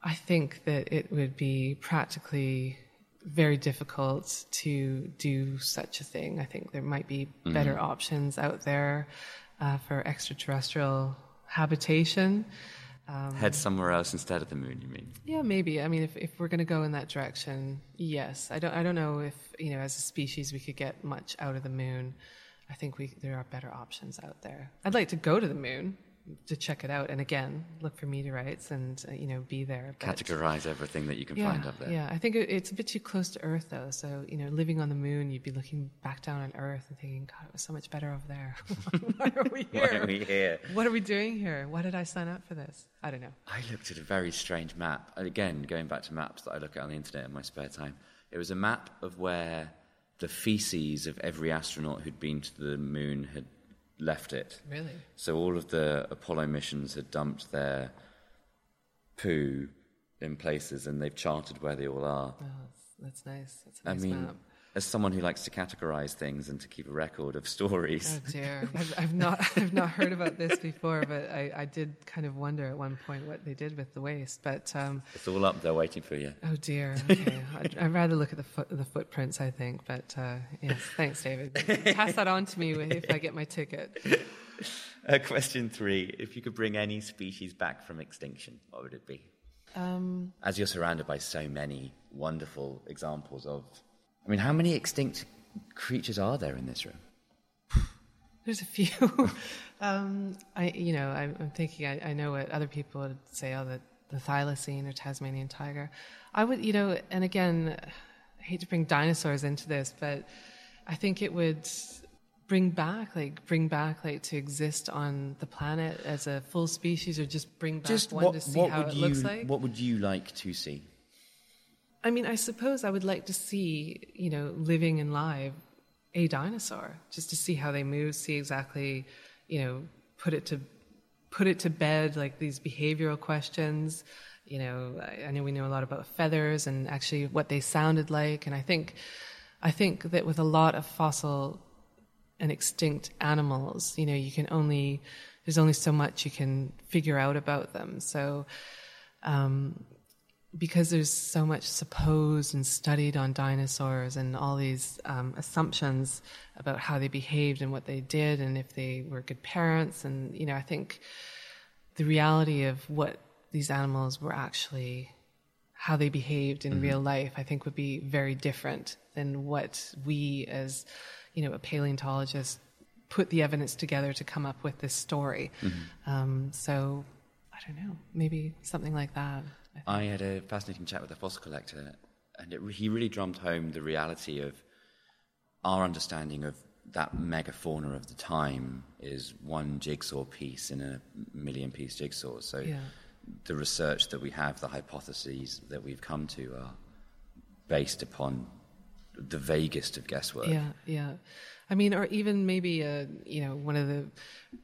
I think that it would be practically very difficult to do such a thing. I think there might be better mm-hmm. options out there uh, for extraterrestrial habitation. Um, Head somewhere else instead of the moon, you mean? Yeah, maybe. I mean, if, if we're going to go in that direction, yes. I don't. I don't know if you know, as a species, we could get much out of the moon. I think we there are better options out there. I'd like to go to the moon to check it out and again look for meteorites and uh, you know be there but, categorize everything that you can yeah, find up there. yeah. I think it, it's a bit too close to earth though. So you know living on the moon you'd be looking back down on earth and thinking god it was so much better over there. Why are we here? why are we here? What are we doing here? Why did i sign up for this? I don't know. I looked at a very strange map. Again going back to maps that i look at on the internet in my spare time it was a map of where the feces of every astronaut who'd been to the moon had left it. Really? So all of the Apollo missions had dumped their poo in places, and they've charted where they all are. Oh, that's, that's nice. That's a nice I mean, map as someone who likes to categorize things and to keep a record of stories. Oh dear, I've, I've not I've not heard about this before, but I, I, did kind of wonder at one point what they did with the waste. But um, it's all up there waiting for you. Oh dear. Okay, I'd, I'd, rather look at the foot, the footprints. I think, but uh, yes, thanks, David. Pass that on to me if I get my ticket. uh, question three: If you could bring any species back from extinction, what would it be? Um, As you're surrounded by so many wonderful examples of, I mean, how many extinct creatures are there in this room? There's a few. um, I, you know, I'm, I'm thinking. I, I, know what other people would say. Oh, the the thylacine or Tasmanian tiger. I would, you know, and again, I hate to bring dinosaurs into this, but I think it would bring back, like, bring back, like, to exist on the planet as a full species, or just bring back just one what, to see how it you, looks like. What would you like to see? I mean, I suppose I would like to see, you know, living and live a dinosaur, just to see how they move, see exactly, you know, put it to put it to bed, like these behavioral questions. You know, I, I know we know a lot about feathers and actually what they sounded like, and I think, I think that with a lot of fossil and extinct animals, you know, you can only there's only so much you can figure out about them. So, um, because there's so much supposed and studied on dinosaurs and all these um, assumptions about how they behaved and what they did and if they were good parents and you know i think the reality of what these animals were actually how they behaved in mm-hmm. real life i think would be very different than what we as you know a paleontologist put the evidence together to come up with this story mm-hmm. um, so i don't know maybe something like that I had a fascinating chat with a fossil collector, and it, he really drummed home the reality of our understanding of that megafauna of the time is one jigsaw piece in a million piece jigsaw. So yeah. the research that we have, the hypotheses that we've come to are based upon the vaguest of guesswork. Yeah, yeah. I mean, or even maybe a, you know one of the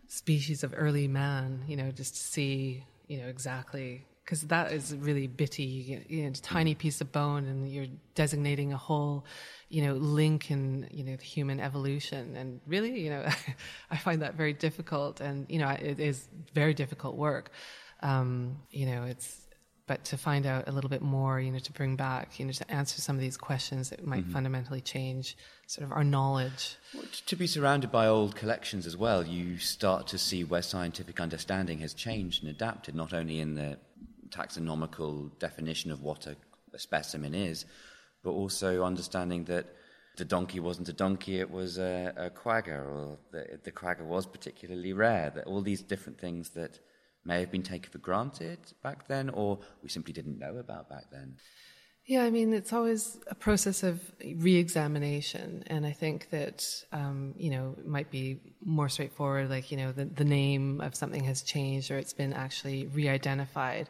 species of early man. You know, just to see you know exactly because that is really bitty. You know, a tiny piece of bone, and you're designating a whole, you know, link in you know the human evolution. And really, you know, I find that very difficult, and you know, it is very difficult work. Um, you know, it's but to find out a little bit more, you know, to bring back, you know, to answer some of these questions that might mm-hmm. fundamentally change sort of our knowledge. Well, to be surrounded by old collections as well, you start to see where scientific understanding has changed and adapted, not only in the taxonomical definition of what a, a specimen is, but also understanding that the donkey wasn't a donkey, it was a, a quagga, or the, the quagga was particularly rare. That all these different things that may have been taken for granted back then, or we simply didn't know about back then. Yeah, I mean, it's always a process of re-examination, and I think that um, you know it might be more straightforward, like you know the, the name of something has changed or it's been actually re-identified.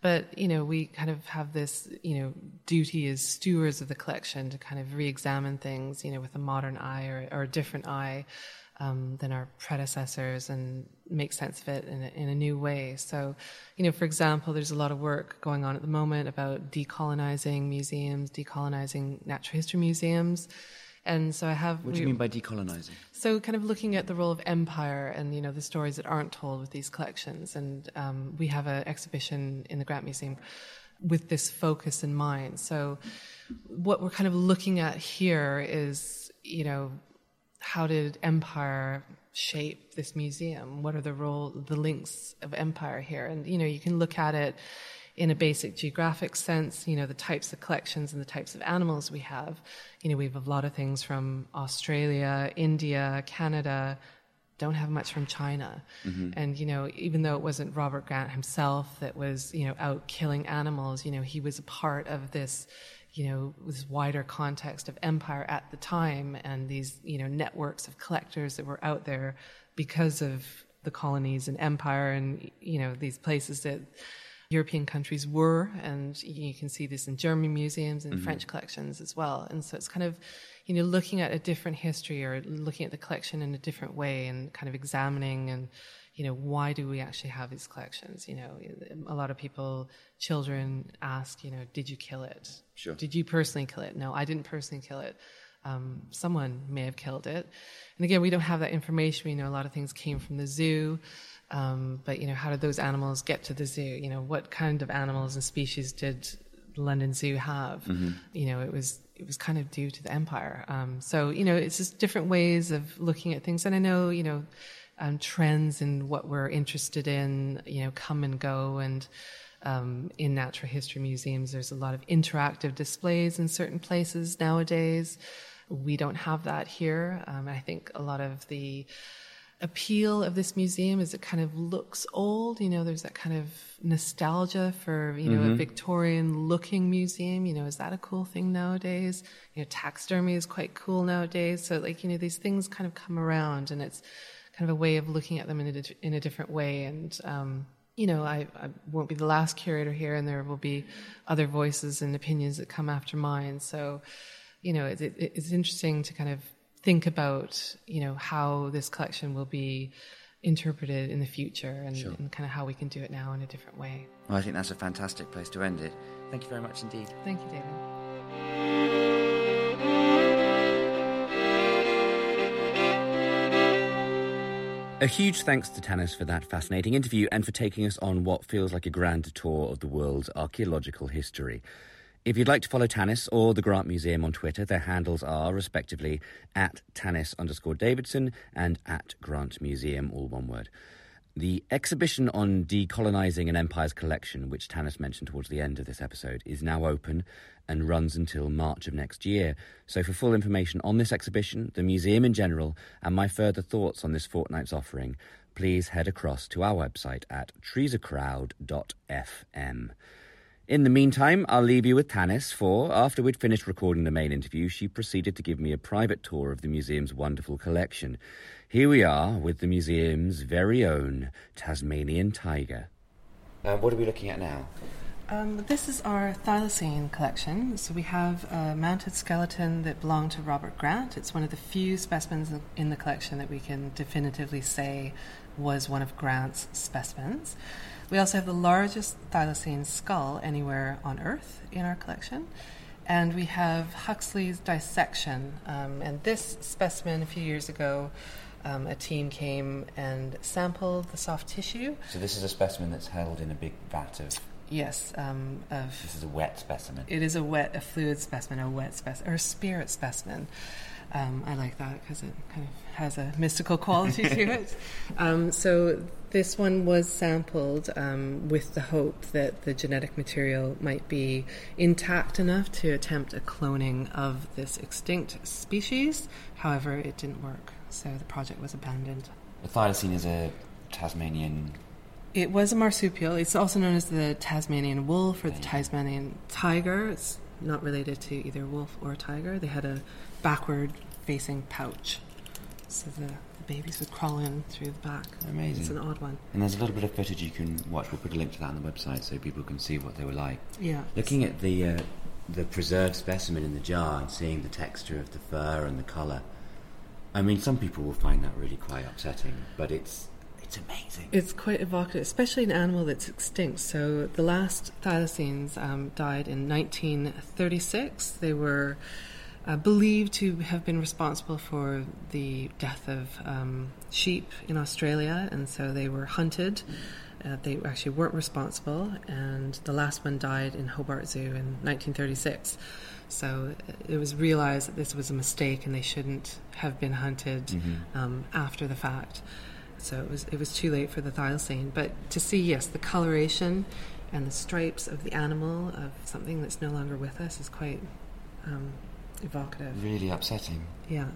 But you know, we kind of have this you know duty as stewards of the collection to kind of re-examine things, you know, with a modern eye or, or a different eye um, than our predecessors and make sense of it in a, in a, new way. So, you know, for example, there's a lot of work going on at the moment about decolonizing museums, decolonizing natural history museums. And so I have. What do you mean by decolonizing? So, kind of looking at the role of empire and you know the stories that aren't told with these collections. And um, we have an exhibition in the Grant Museum with this focus in mind. So, what we're kind of looking at here is you know how did empire shape this museum? What are the role, the links of empire here? And you know, you can look at it in a basic geographic sense. You know, the types of collections and the types of animals we have. You know, we have a lot of things from Australia, India, Canada. Don't have much from China. Mm-hmm. And, you know, even though it wasn't Robert Grant himself that was, you know, out killing animals, you know, he was a part of this you know, this wider context of empire at the time and these, you know, networks of collectors that were out there because of the colonies and empire and, you know, these places that European countries were. And you can see this in German museums and mm-hmm. French collections as well. And so it's kind of, you know, looking at a different history or looking at the collection in a different way and kind of examining and, you know, why do we actually have these collections? You know, a lot of people, children ask, you know, did you kill it? Sure. Did you personally kill it? No, I didn't personally kill it. Um, someone may have killed it. And again, we don't have that information. We know a lot of things came from the zoo. Um, but, you know, how did those animals get to the zoo? You know, what kind of animals and species did the London Zoo have? Mm-hmm. You know, it was it was kind of due to the empire. Um, so, you know, it's just different ways of looking at things. And I know, you know, um, trends in what we're interested in, you know, come and go. And um, in natural history museums, there's a lot of interactive displays in certain places nowadays. We don't have that here. Um, I think a lot of the appeal of this museum is it kind of looks old. You know, there's that kind of nostalgia for, you know, mm-hmm. a Victorian looking museum. You know, is that a cool thing nowadays? You know, taxidermy is quite cool nowadays. So, like, you know, these things kind of come around and it's kind of a way of looking at them in a, in a different way. And, um, you know, I, I, won't be the last curator here, and there will be other voices and opinions that come after mine. So, you know, it, it, it's interesting to kind of think about, you know, how this collection will be interpreted in the future and, sure. and, kind of how we can do it now in a different way. Well, I think that's a fantastic place to end it. Thank you very much indeed. Thank you, David. A huge thanks to Tannis for that fascinating interview and for taking us on what feels like a grand tour of the world's archaeological history. If you'd like to follow Tannis or the Grant Museum on Twitter, their handles are respectively at Tannis underscore Davidson and at Grant Museum, all one word. The exhibition on decolonising an empire's collection, which Tannis mentioned towards the end of this episode, is now open and runs until March of next year. So, for full information on this exhibition, the museum in general, and my further thoughts on this fortnight's offering, please head across to our website at treesacrowd.fm. In the meantime, I'll leave you with Tannis, for after we'd finished recording the main interview, she proceeded to give me a private tour of the museum's wonderful collection. Here we are with the museum's very own Tasmanian tiger. Uh, what are we looking at now? Um, this is our thylacine collection. So we have a mounted skeleton that belonged to Robert Grant. It's one of the few specimens in the collection that we can definitively say was one of Grant's specimens. We also have the largest thylacine skull anywhere on Earth in our collection. And we have Huxley's dissection. Um, and this specimen, a few years ago, um, a team came and sampled the soft tissue. So this is a specimen that's held in a big vat of. Yes, um, of. This is a wet specimen. It is a wet, a fluid specimen, a wet specimen, or a spirit specimen. Um, I like that because it kind of has a mystical quality to it. Um, so this one was sampled um, with the hope that the genetic material might be intact enough to attempt a cloning of this extinct species. However, it didn't work, so the project was abandoned. The thylacine is a Tasmanian. It was a marsupial. It's also known as the Tasmanian wolf or the Tasmanian tiger. It's not related to either wolf or tiger. They had a backward facing pouch. So the, the babies would crawl in through the back. Amazing. It's an odd one. And there's a little bit of footage you can watch. We'll put a link to that on the website so people can see what they were like. Yeah. Looking at the uh, the preserved specimen in the jar and seeing the texture of the fur and the colour. I mean, some people will find that really quite upsetting, but it's it's amazing. It's quite evocative, especially an animal that's extinct. So the last thylacines um, died in 1936. They were uh, believed to have been responsible for the death of um, sheep in Australia, and so they were hunted. Uh, they actually weren't responsible, and the last one died in Hobart Zoo in 1936. So uh, it was realized that this was a mistake, and they shouldn't have been hunted mm-hmm. um, after the fact. So it was it was too late for the thylacine. But to see, yes, the coloration and the stripes of the animal of something that's no longer with us is quite um, evocative. Really upsetting. Yeah.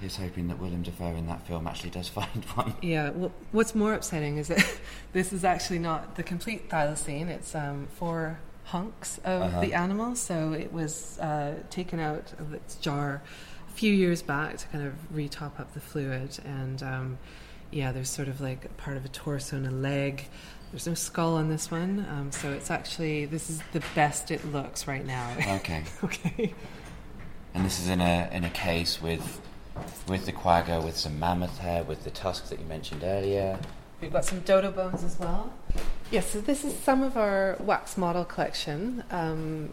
He's hoping that Willem Dafoe in that film actually does find one. Yeah. Well, what's more upsetting is that this is actually not the complete thylacine. It's um, four hunks of uh-huh. the animal. So it was uh, taken out of its jar a few years back to kind of retop up the fluid. And um, yeah, there's sort of like part of a torso and a leg. There's no skull on this one, um, so it's actually this is the best it looks right now. Okay. okay and this is in a in a case with with the quagga, with some mammoth hair, with the tusk that you mentioned earlier. We've got some dodo bones as well. Yes, so this is some of our wax model collection. Um,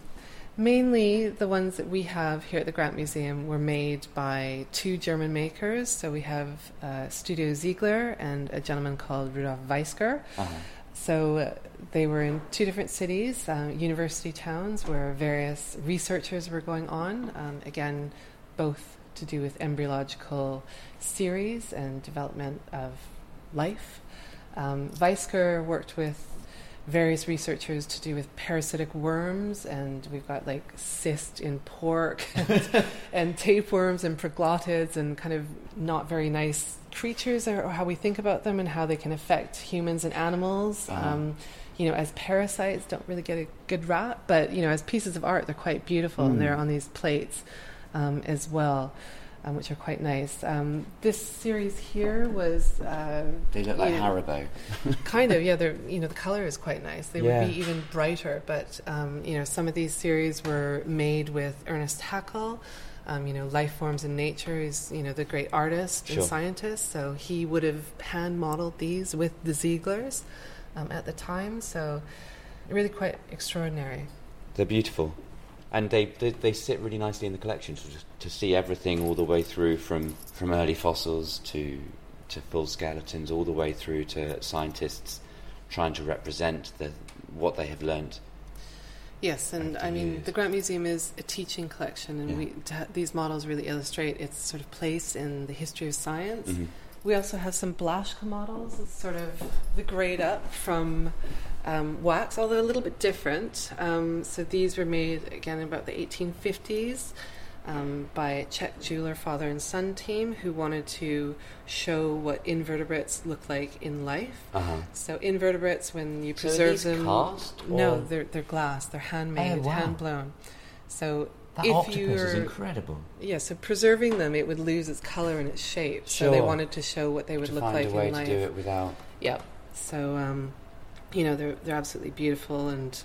mainly the ones that we have here at the Grant Museum were made by two German makers. So we have uh, Studio Ziegler and a gentleman called Rudolf Weisker. Uh-huh. So uh, they were in two different cities, uh, university towns, where various researchers were going on. Um, again, both to do with embryological series and development of life. Um, Weisker worked with various researchers to do with parasitic worms, and we've got like cyst in pork and, and tapeworms and proglottids and kind of not very nice creatures, or, or, how we think about them and how they can affect humans and animals. Uh-huh. Um, you know, as parasites, don't really get a good rap, but you know, as pieces of art, they're quite beautiful, Mm. and they're on these plates um, as well. Um, which are quite nice. Um, this series here was uh, They look like Yeah. Haribo. kind of yeah they're you know the color is quite nice they Yeah. would be even brighter but um, you know some of these series were made with ernest haeckel um, you know life forms in nature is you know the great artist Sure. and scientist so he would have hand modeled these with the zieglers um, at the time so really quite extraordinary They're beautiful, and they, they they sit really nicely in the collection to just, to see everything all the way through from from early fossils to to full skeletons, all the way through to scientists trying to represent the what they have learned. Yes, and I mean the Grant Museum is a teaching collection, and Yeah. we to these models really illustrate its sort of place in the history of science. Mhm. We also have some Blaschka models. It's sort of the grade up from um, wax, although a little bit different. Um, so these were made again in about the 1850s um, by a Czech jeweler father and son team who wanted to show what invertebrates look like in life. Uh-huh. So invertebrates, when you preserve them, cast, no, they're they're glass. They're handmade, Oh, wow. hand blown. So That if octopus you're is incredible. yeah, so preserving them, it would lose its color and its shape. So they wanted to show what they would to look find like a way in life. to do it without. Yep. So, um, you know, they're they're absolutely beautiful, and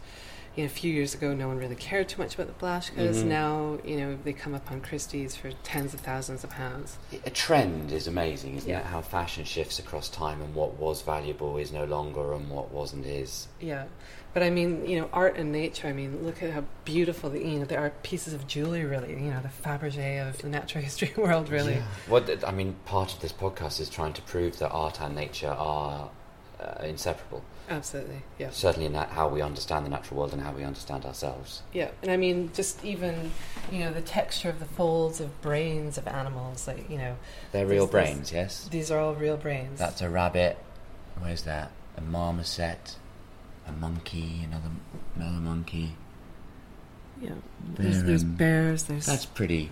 you know, a few years ago, no one really cared too much about the Blaschkas. Mhm. Now, you know, they come up on Christie's for tens of thousands of pounds. A trend is amazing, isn't Yeah. it? How fashion shifts across time and what was valuable is no longer and what wasn't is. Yeah. But I mean, you know, art and nature. I mean, look at how beautiful the you know they are pieces of jewelry. Really, you know, the Fabergé of the natural history world. Really, What th- I mean, part of this podcast is trying to prove that art and nature are uh, inseparable. absolutely. Yeah. Certainly in that how we understand the natural world and how we understand ourselves. Yeah, and I mean, just even you know the texture of the folds of brains of animals, like you know, They're real There's this- brains, yes. these are all real brains. That's a rabbit. Where's that? A marmoset. A monkey. Another another monkey. yeah. There's, there's um, bears. There's That's pretty.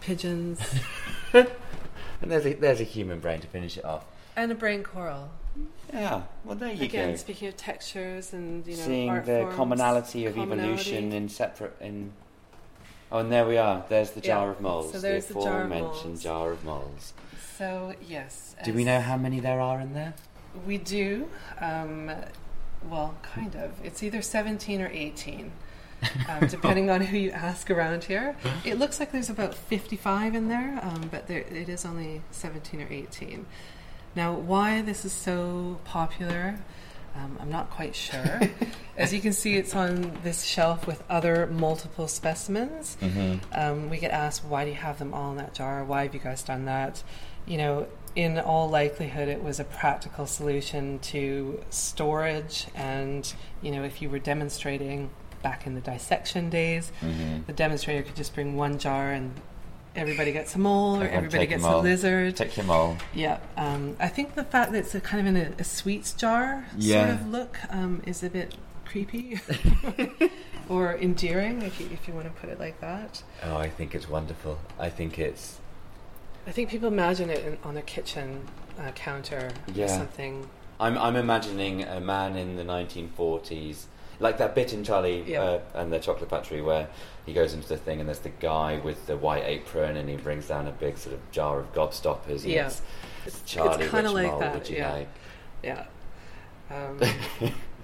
pigeons And there's a there's a human brain to finish it off. and a brain coral. Yeah. Well, there you Again, go. speaking of textures and you know Seeing the forms, commonality of commonality. evolution in separate in. Oh, and there we are. There's the jar Yeah. of moles. So there's the the jar of moles. jar of moles. So yes, Do we know how many there are in there? We do. Um, well, kind of. It's either 17 or 18, um, depending on who you ask around here. It looks like there's about 55 in there, um, but there, it is only 17 or 18. Now, why this is so popular, um, I'm not quite sure. As you can see, it's on this shelf with other multiple specimens. Mm-hmm. Um, we get asked, why do you have them all in that jar? Why have you guys done that? You know, in all likelihood, it was a practical solution to storage. And, you know, if you were demonstrating back in the dissection days, Mm-hmm. the demonstrator could just bring one jar and everybody gets a mole or everybody gets a lizard. Take your mole. Yeah, um, I think the fact that it's a kind of in a, a sweets jar Yeah. sort of look um, is a bit creepy or endearing, if you, if you want to put it like that. Oh, I think it's wonderful. I think it's I think people imagine it in, on a kitchen uh, counter Yeah. or something. I'm I'm imagining a man in the 1940s, like that bit in Charlie Yeah. uh, and the Chocolate Factory where he goes into the thing and there's the guy with the white apron and he brings down a big sort of jar of gobstoppers. Yeah. it's, It's, Charlie, it's kind of like that. would you yeah, like? yeah. Um,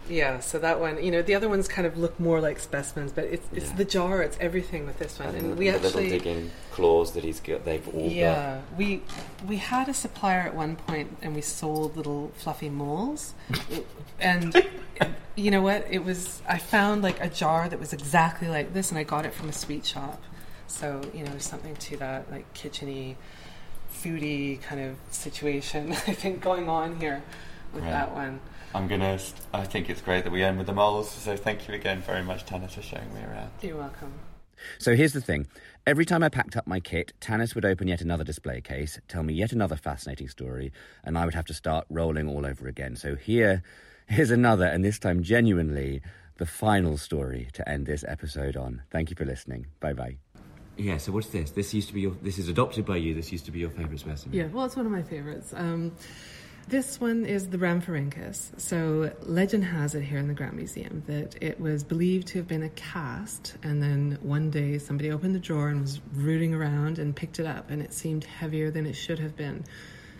yeah. So that one, you know, the other ones kind of look more like specimens, but it's it's Yeah. the jar. It's everything with this one, And, and, the, we the little digging claws that he's got, they've all Yeah, we we had a supplier at one point, and we sold little fluffy moles, and you know what? It was I found like a jar that was exactly like this, and I got it from a sweet shop. So you know, there's something to that like kitcheny, foodie kind of situation. I think going on here with Right. that one. Got. I'm gonna. I think it's great that we end with the moles. So thank you again very much, Tannis, for showing me around. You're welcome. So here's the thing. Every time I packed up my kit, Tannis would open yet another display case, tell me yet another fascinating story, and I would have to start rolling all over again. So here, here's another, and this time genuinely, the final story to end this episode on. Thank you for listening. Bye bye. Yeah, so what's this? This used to be your. This is adopted by you. This used to be your favourite specimen. Yeah, well, it's one of my favourites. Um, this one is the Rhamphorhynchus. So legend has it here in the Grant Museum that it was believed to have been a cast, and then one day somebody opened the drawer and was rooting around and picked it up, and it seemed heavier than it should have been.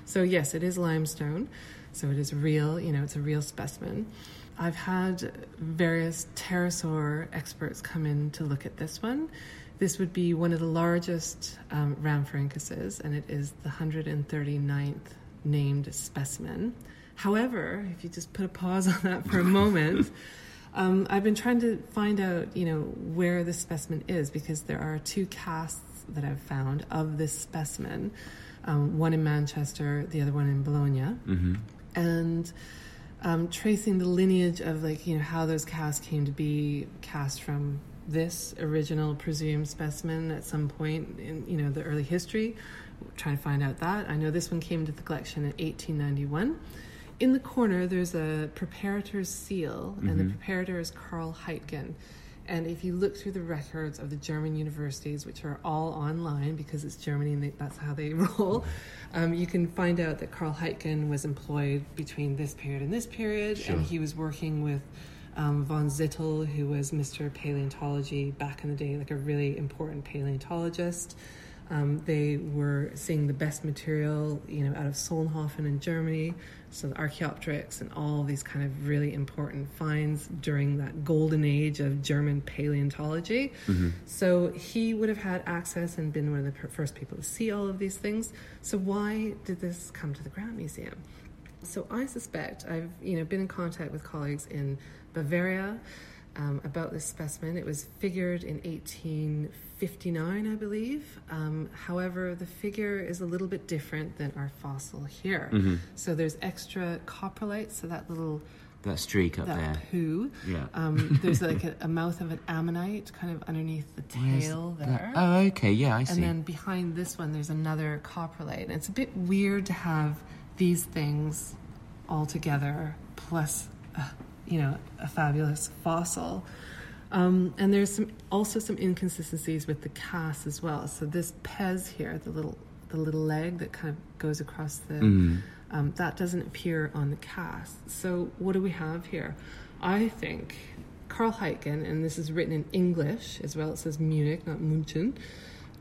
So yes, it is limestone. So it is real. You know, it's a real specimen. I've had various pterosaur experts come in to look at this one. This would be one of the largest um, Rhamphorhynchuses, and it is the 139th named specimen. However, if you just put a pause on that for a moment, um, I've been trying to find out, you know, where this specimen is because there are two casts that I've found of this specimen, um, one in Manchester, the other one in Bologna, mm-hmm. and um, tracing the lineage of like you know how those casts came to be cast from this original presumed specimen at some point in you know the early history trying to find out that. I know this one came into the collection in 1891. In the corner, there's a preparator's seal, mm-hmm. and the mm-hmm. preparator is Karl Heitgen. And if you look through the records of the German universities, which are all online because it's Germany and they, that's how they roll, um, you can find out that Karl Heitgen was employed between this period and this period, sure. and he was working with um, von Zittel, who was Mr. Paleontology back in the day, like a really important paleontologist. Um, they were seeing the best material, you know, out of Solnhofen in Germany, so the Archaeopteryx and all these kind of really important finds during that golden age of German paleontology. Mm-hmm. So he would have had access and been one of the first people to see all of these things. So why did this come to the Grant Museum? So I suspect I've you know been in contact with colleagues in Bavaria um, about this specimen. It was figured in 1859, I believe. Um, however, the figure is a little bit different than our fossil here. Mm-hmm. So there's extra coprolite, so that little that streak up that there. poo. Yeah. Um, there's like a, a, mouth of an ammonite kind of underneath the tail there. Oh, okay. Yeah, I see. And then behind this one, there's another coprolite. And it's a bit weird to have these things all together, plus uh, you know, a fabulous fossil. Um, and there's some also some inconsistencies with the cast as well. So this pes here, the little the little leg that kind of goes across the mm. um, that doesn't appear on the cast. So what do we have here? I think Karl Heitgen, and this is written in English as well. It says Munich, not München.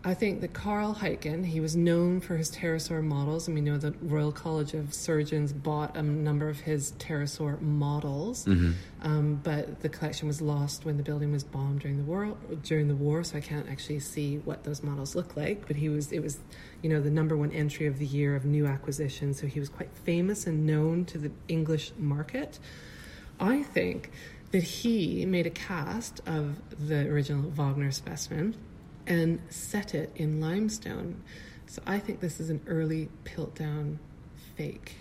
I think that Karl Heitgen, he was known for his pterosaur models, and we know the Royal College of Surgeons bought a number of his pterosaur models. Mm-hmm. Um, but the collection was lost when the building was bombed during the war. During the war, so I can't actually see what those models look like. But he was, it was, you know, the number one entry of the year of new acquisition. So he was quite famous and known to the English market. I think that he made a cast of the original Wagner specimen and set it in limestone. So I think this is an early Piltdown fake.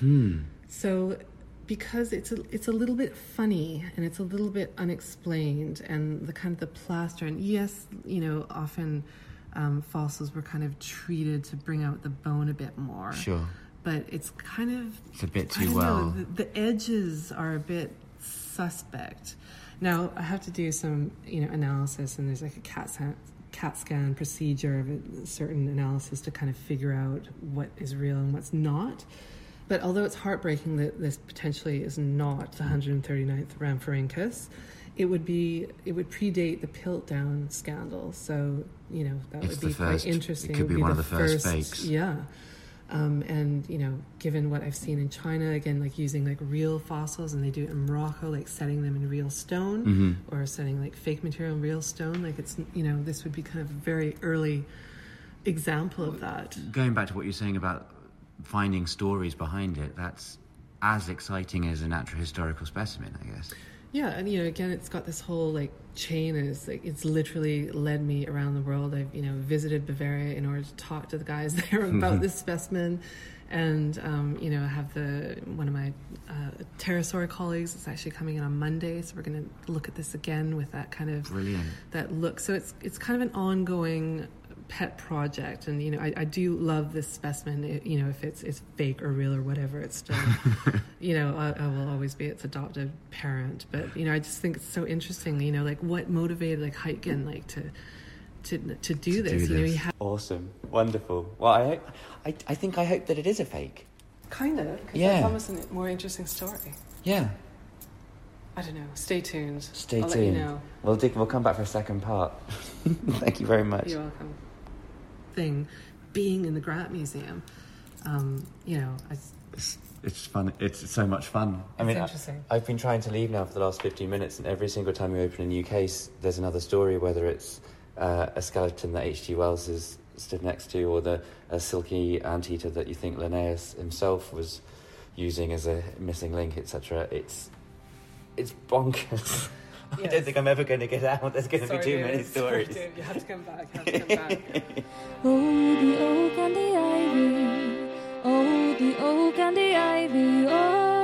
Hmm. So because it's a, it's a little bit funny and it's a little bit unexplained and the kind of the plaster and yes, you know, often um, fossils were kind of treated to bring out the bone a bit more. Sure. But it's kind of it's a bit too well. Know, the, the edges are a bit suspect. Now I have to do some, you know, analysis, and there's like a CAT scan, CAT scan procedure of a certain analysis to kind of figure out what is real and what's not. But although it's heartbreaking that this potentially is not the 139th Rhamphorhynchus, it would be it would predate the Piltdown scandal. So you know that it's would be quite interesting. It could it be, one the of the first, first fakes. Yeah. Um, and you know, given what I've seen in China, again, like using like real fossils, and they do it in Morocco, like setting them in real stone, mm-hmm. or setting like fake material in real stone. Like it's you know, this would be kind of a very early example of that. Going back to what you're saying about finding stories behind it, that's as exciting as a natural historical specimen, I guess. Yeah, and you know, again, it's got this whole like chain. And it's like it's literally led me around the world. I've you know visited Bavaria in order to talk to the guys there about this specimen, and um, you know, I have the one of my uh, pterosaur colleagues is actually coming in on Monday, so we're going to look at this again with that kind of Brilliant. that look. So it's it's kind of an ongoing pet project, and you know, I, I do love this specimen. It, you know, if it's it's fake or real or whatever, it's still, you know, I, I will always be its adoptive parent. But you know, I just think it's so interesting. You know, like what motivated like Heitgen like to to to do this. you know, he had Awesome. Wonderful. Well, I, hope, I, I think I hope that it is a fake. kind of because Yeah. that's almost a more interesting story. Yeah. I don't know. Stay tuned. Stay I'll tuned. Let you know. We'll, dig, we'll come back for a second part. Thank you very much. You're welcome. Thing, being in the Grant Museum, um, you know, I, It's, it's fun. It's so much fun. I mean, interesting. I, have been trying to leave now for the last 15 minutes, and every single time we open a new case, there's another story, whether it's uh, a skeleton that H.G. Wells has stood next to, or the a silky anteater that you think Linnaeus himself was using as a missing link, etc. It's it's bonkers. I yes. don't think I'm ever going to get out. There's going to be too dude. many stories. Sorry, you have to come back. Have to come back. oh, the oak and the ivy. Oh, the oak and the ivy. Oh.